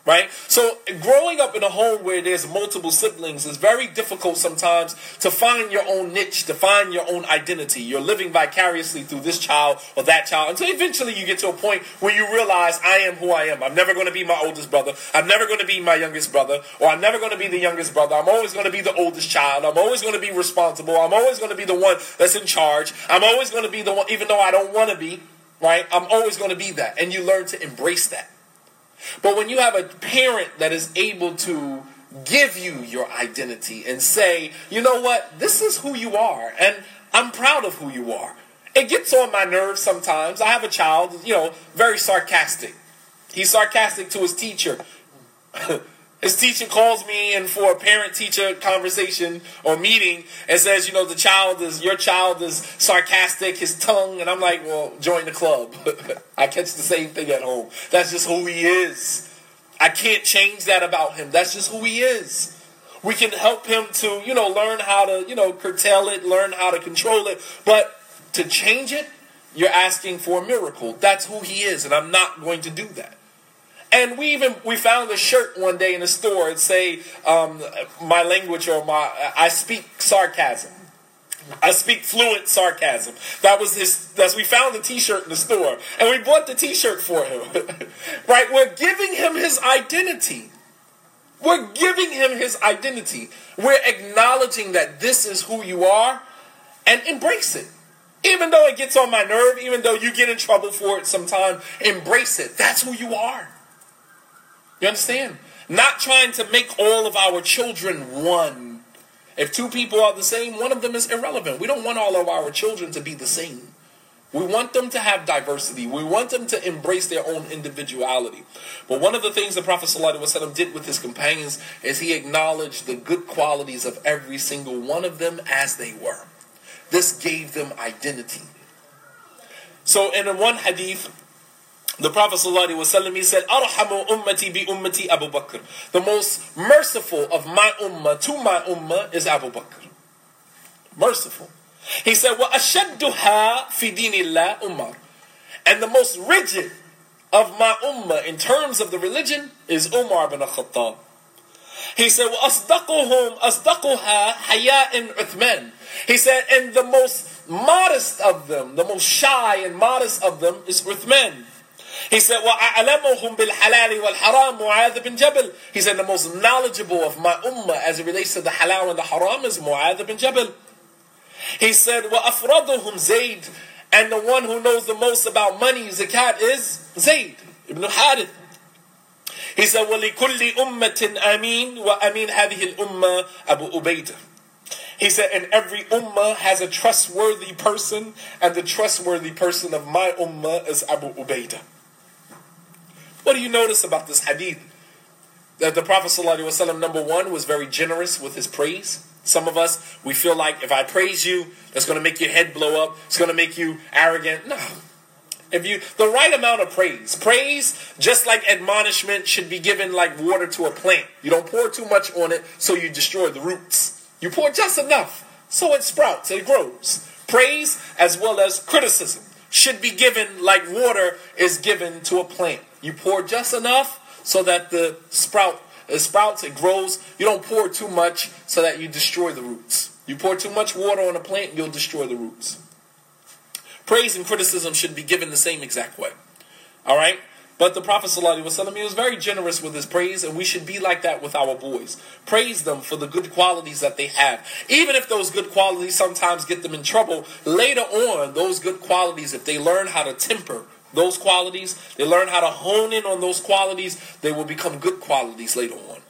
right? So growing up in a home where there's multiple siblings is very difficult sometimes to find your own niche, to find your own identity. You're living vicariously through this child or that child until eventually you get to a point where you realize I am who I am. I'm never going to be my oldest brother. I'm never going to be my youngest brother, or I'm never going to be the youngest brother. I'm always going to be the oldest child. I'm always going to be responsible. I'm always going to be the one that's in charge. I'm always going to be the one, even though I don't want to be, right? I'm always going to be that. And you learn to embrace that. But when you have a parent that is able to give you your identity and say, you know what, this is who you are, and I'm proud of who you are. It gets on my nerves sometimes. I have a child, you know, very sarcastic. He's sarcastic to his teacher. His teacher calls me in for a parent teacher conversation or meeting and says, you know, the child is, your child is sarcastic, his tongue. And I'm like, well, join the club. I catch the same thing at home. That's just who he is. I can't change that about him. That's just who he is. We can help him to, you know, learn how to, you know, curtail it, learn how to control it. But to change it, you're asking for a miracle. That's who he is. And I'm not going to do that. And we even we found a shirt one day in the store and say um, my language or my I speak sarcasm. I speak fluent sarcasm. That was his. That's we found the T-shirt in the store, and we bought the T-shirt for him. right? We're giving him his identity. We're giving him his identity. We're acknowledging that this is who you are, and embrace it. Even though it gets on my nerve, even though you get in trouble for it sometimes, embrace it. That's who you are. You understand? Not trying to make all of our children one. If two people are the same, one of them is irrelevant. We don't want all of our children to be the same. We want them to have diversity. We want them to embrace their own individuality. But one of the things the Prophet ﷺ did with his companions is he acknowledged the good qualities of every single one of them as they were. This gave them identity. So in one hadith, the Prophet ﷺ, he said, Arhamu ummati bi ummati Abu Bakr. The most merciful of my ummah to my ummah is Abu Bakr. Merciful. He said, Wa ashadduha fi dinillah Umar. And the most rigid of my ummah in terms of the religion is Umar bin Khattab. He said, Wa asdaquhum asdaquha haya'in Uthman. He said, and the most modest of them, the most shy and modest of them is Uthman. He said, وَأَعْلَمُهُمْ بِالْحَلَالِ وَالْحَرَامِ مُعَاذ bin Jabal. He said, the most knowledgeable of my ummah as it relates to the halal and the haram is Mu'adh bin Jabal. He said, وَأَفْرَضُهُمْ Zayd. And the one who knows the most about money, zakat, is Zayd ibn Harith. He said, وَلِكُلِّ أُمَّةٍ أَمِينَ وَأَمِينَ هَذِهِ الْأُمَّةِ Abu Ubaidah. He said, and every ummah has a trustworthy person, and the trustworthy person of my ummah is Abu Ubaidah. What do you notice about this hadith? That the Prophet ﷺ, number one, was very generous with his praise. Some of us, we feel like if I praise you, that's going to make your head blow up. It's going to make you arrogant. No. If you, the right amount of praise. Praise, just like admonishment, should be given like water to a plant. You don't pour too much on it so you destroy the roots. You pour just enough so it sprouts, it grows. Praise as well as criticism should be given like water is given to a plant. You pour just enough so that the sprout it sprouts, it grows. You don't pour too much so that you destroy the roots. You pour too much water on a plant, you'll destroy the roots. Praise and criticism should be given the same exact way. All right? But the Prophet ﷺ, he was very generous with his praise, and we should be like that with our boys. Praise them for the good qualities that they have. Even if those good qualities sometimes get them in trouble, later on, those good qualities, if they learn how to temper those qualities, they learn how to hone in on those qualities, they will become good qualities later on.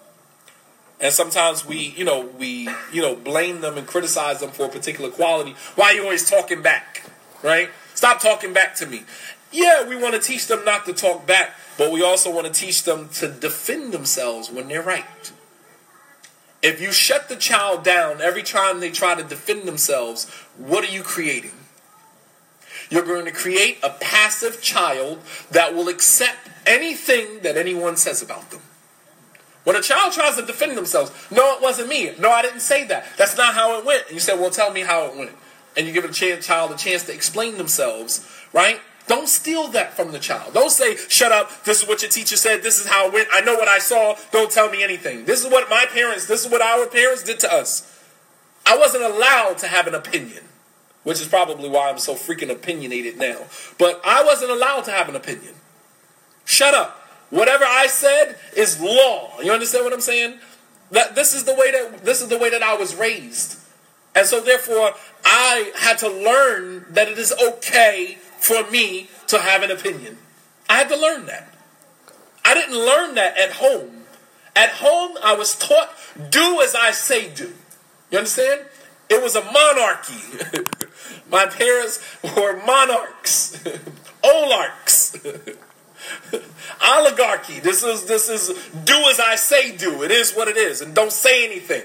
And sometimes we, you know, we, you know, blame them and criticize them for a particular quality. Why are you always talking back? Right? Stop talking back to me Yeah, we want to teach them not to talk back, but we also want to teach them to defend themselves when they're right. If you shut the child down every time they try to defend themselves, what are you creating? You're going to create a passive child that will accept anything that anyone says about them. When a child tries to defend themselves, no, it wasn't me. No, I didn't say that. That's not how it went. And you say, well, tell me how it went. And you give a child a chance to explain themselves, right? Don't steal that from the child. Don't say, shut up, this is what your teacher said, this is how it went, I know what I saw, don't tell me anything. This is what my parents, this is what our parents did to us. I wasn't allowed to have an opinion, which is probably why I'm so freaking opinionated now. But I wasn't allowed to have an opinion. Shut up. Whatever I said is law. You understand what I'm saying? That this is the way that this is the way that I was raised. And so therefore I had to learn that it is okay for me to have an opinion. I had to learn that. I didn't learn that at home. At home, I was taught, do as I say do. You understand? It was a monarchy. My parents were monarchs, oligarchs, oligarchy. This is this is do as I say do. It is what it is, and don't say anything.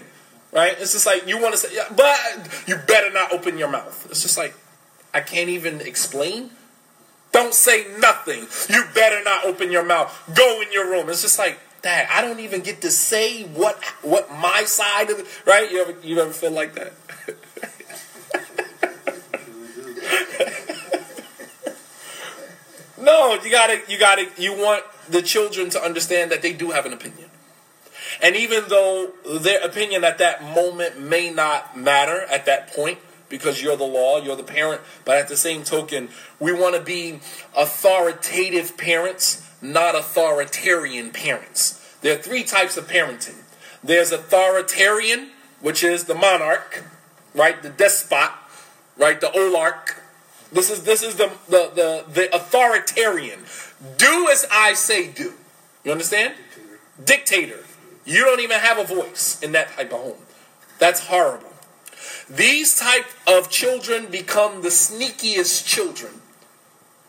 Right? It's just like you want to say, but you better not open your mouth. It's just like I can't even explain. Don't say nothing. You better not open your mouth. Go in your room. It's just like, Dad, I don't even get to say what what my side of it, right? You ever you ever feel like that? No, you gotta you gotta you want the children to understand that they do have an opinion. And even though their opinion at that moment may not matter at that point, because you're the law, you're the parent, but at the same token, we want to be authoritative parents, not authoritarian parents. There are three types of parenting. There's authoritarian, which is the monarch, right? The despot, right? The oligarch. This is this is the the the, the authoritarian. Do as I say do. You understand? Dictator. Dictator. You don't even have a voice in that type of home. That's horrible. These type of children become the sneakiest children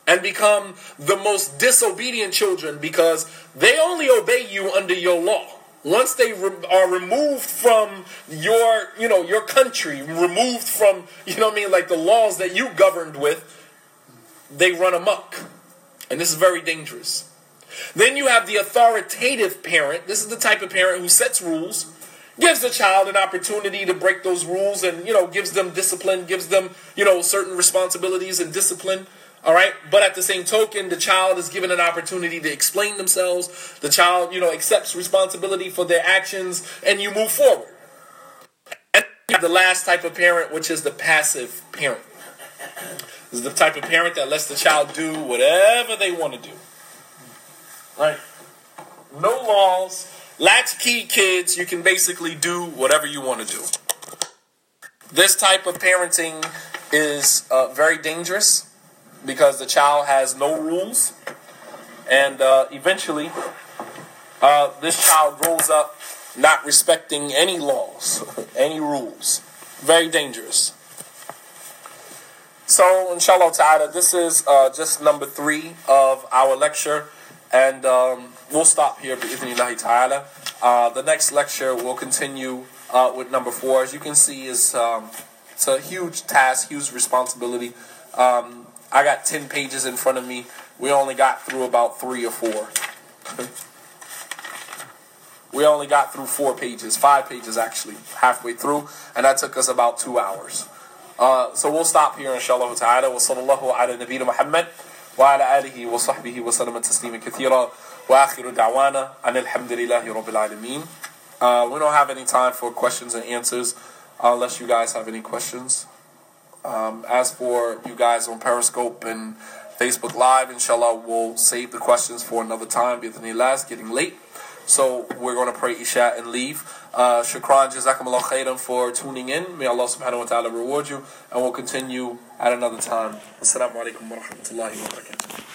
and become the most disobedient children because they only obey you under your law. Once they re- are removed from your, you know, your country, removed from, you know I mean, like the laws that you governed with, they run amok. And this is very dangerous. Then you have the authoritative parent. This is the type of parent who sets rules gives the child an opportunity to break those rules and you know gives them discipline gives them you know certain responsibilities and discipline all right? But at the same token the child is given an opportunity to explain themselves. The child you know accepts responsibility for their actions and you move forward. And the last type of parent which is the passive parent. This is the type of parent that lets the child do whatever they want to do. Right? No laws. Latchkey kids, you can basically do whatever you want to do. This type of parenting is uh, very dangerous because the child has no rules, and uh, eventually, uh, this child grows up not respecting any laws, any rules. Very dangerous. So, inshallah ta'ala, this is uh, just number three of our lecture. And um, we'll stop here, bi'ithnillahi ta'ala. Uh, the next lecture will continue uh, with number four. As you can see, is um, it's a huge task, huge responsibility. Um, I got 10 pages in front of me. We only got through about three or four. we only got through four pages, five pages actually, halfway through, and that took us about two hours. Uh, so we'll stop here inshallah ta'ala. Wa sallallahu ala nabina Muhammad wa ala alihi wa sahbihi wa sallam taslima kathira wa akhiru da'wana an alhamdulillahi rabbil alameen. Uh, we don't have any time for questions and answers uh, unless you guys have any questions. Um, as for you guys on Periscope and Facebook Live, inshallah, we'll save the questions for another time. Bithani last, getting late. So we're going to pray Isha and leave. Uh, shukran, jazakumullah khairan for tuning in. May Allah subhanahu wa ta'ala reward you. And we'll continue at another time. Assalamu alaikum wa rahmatullahi wa barakatuh.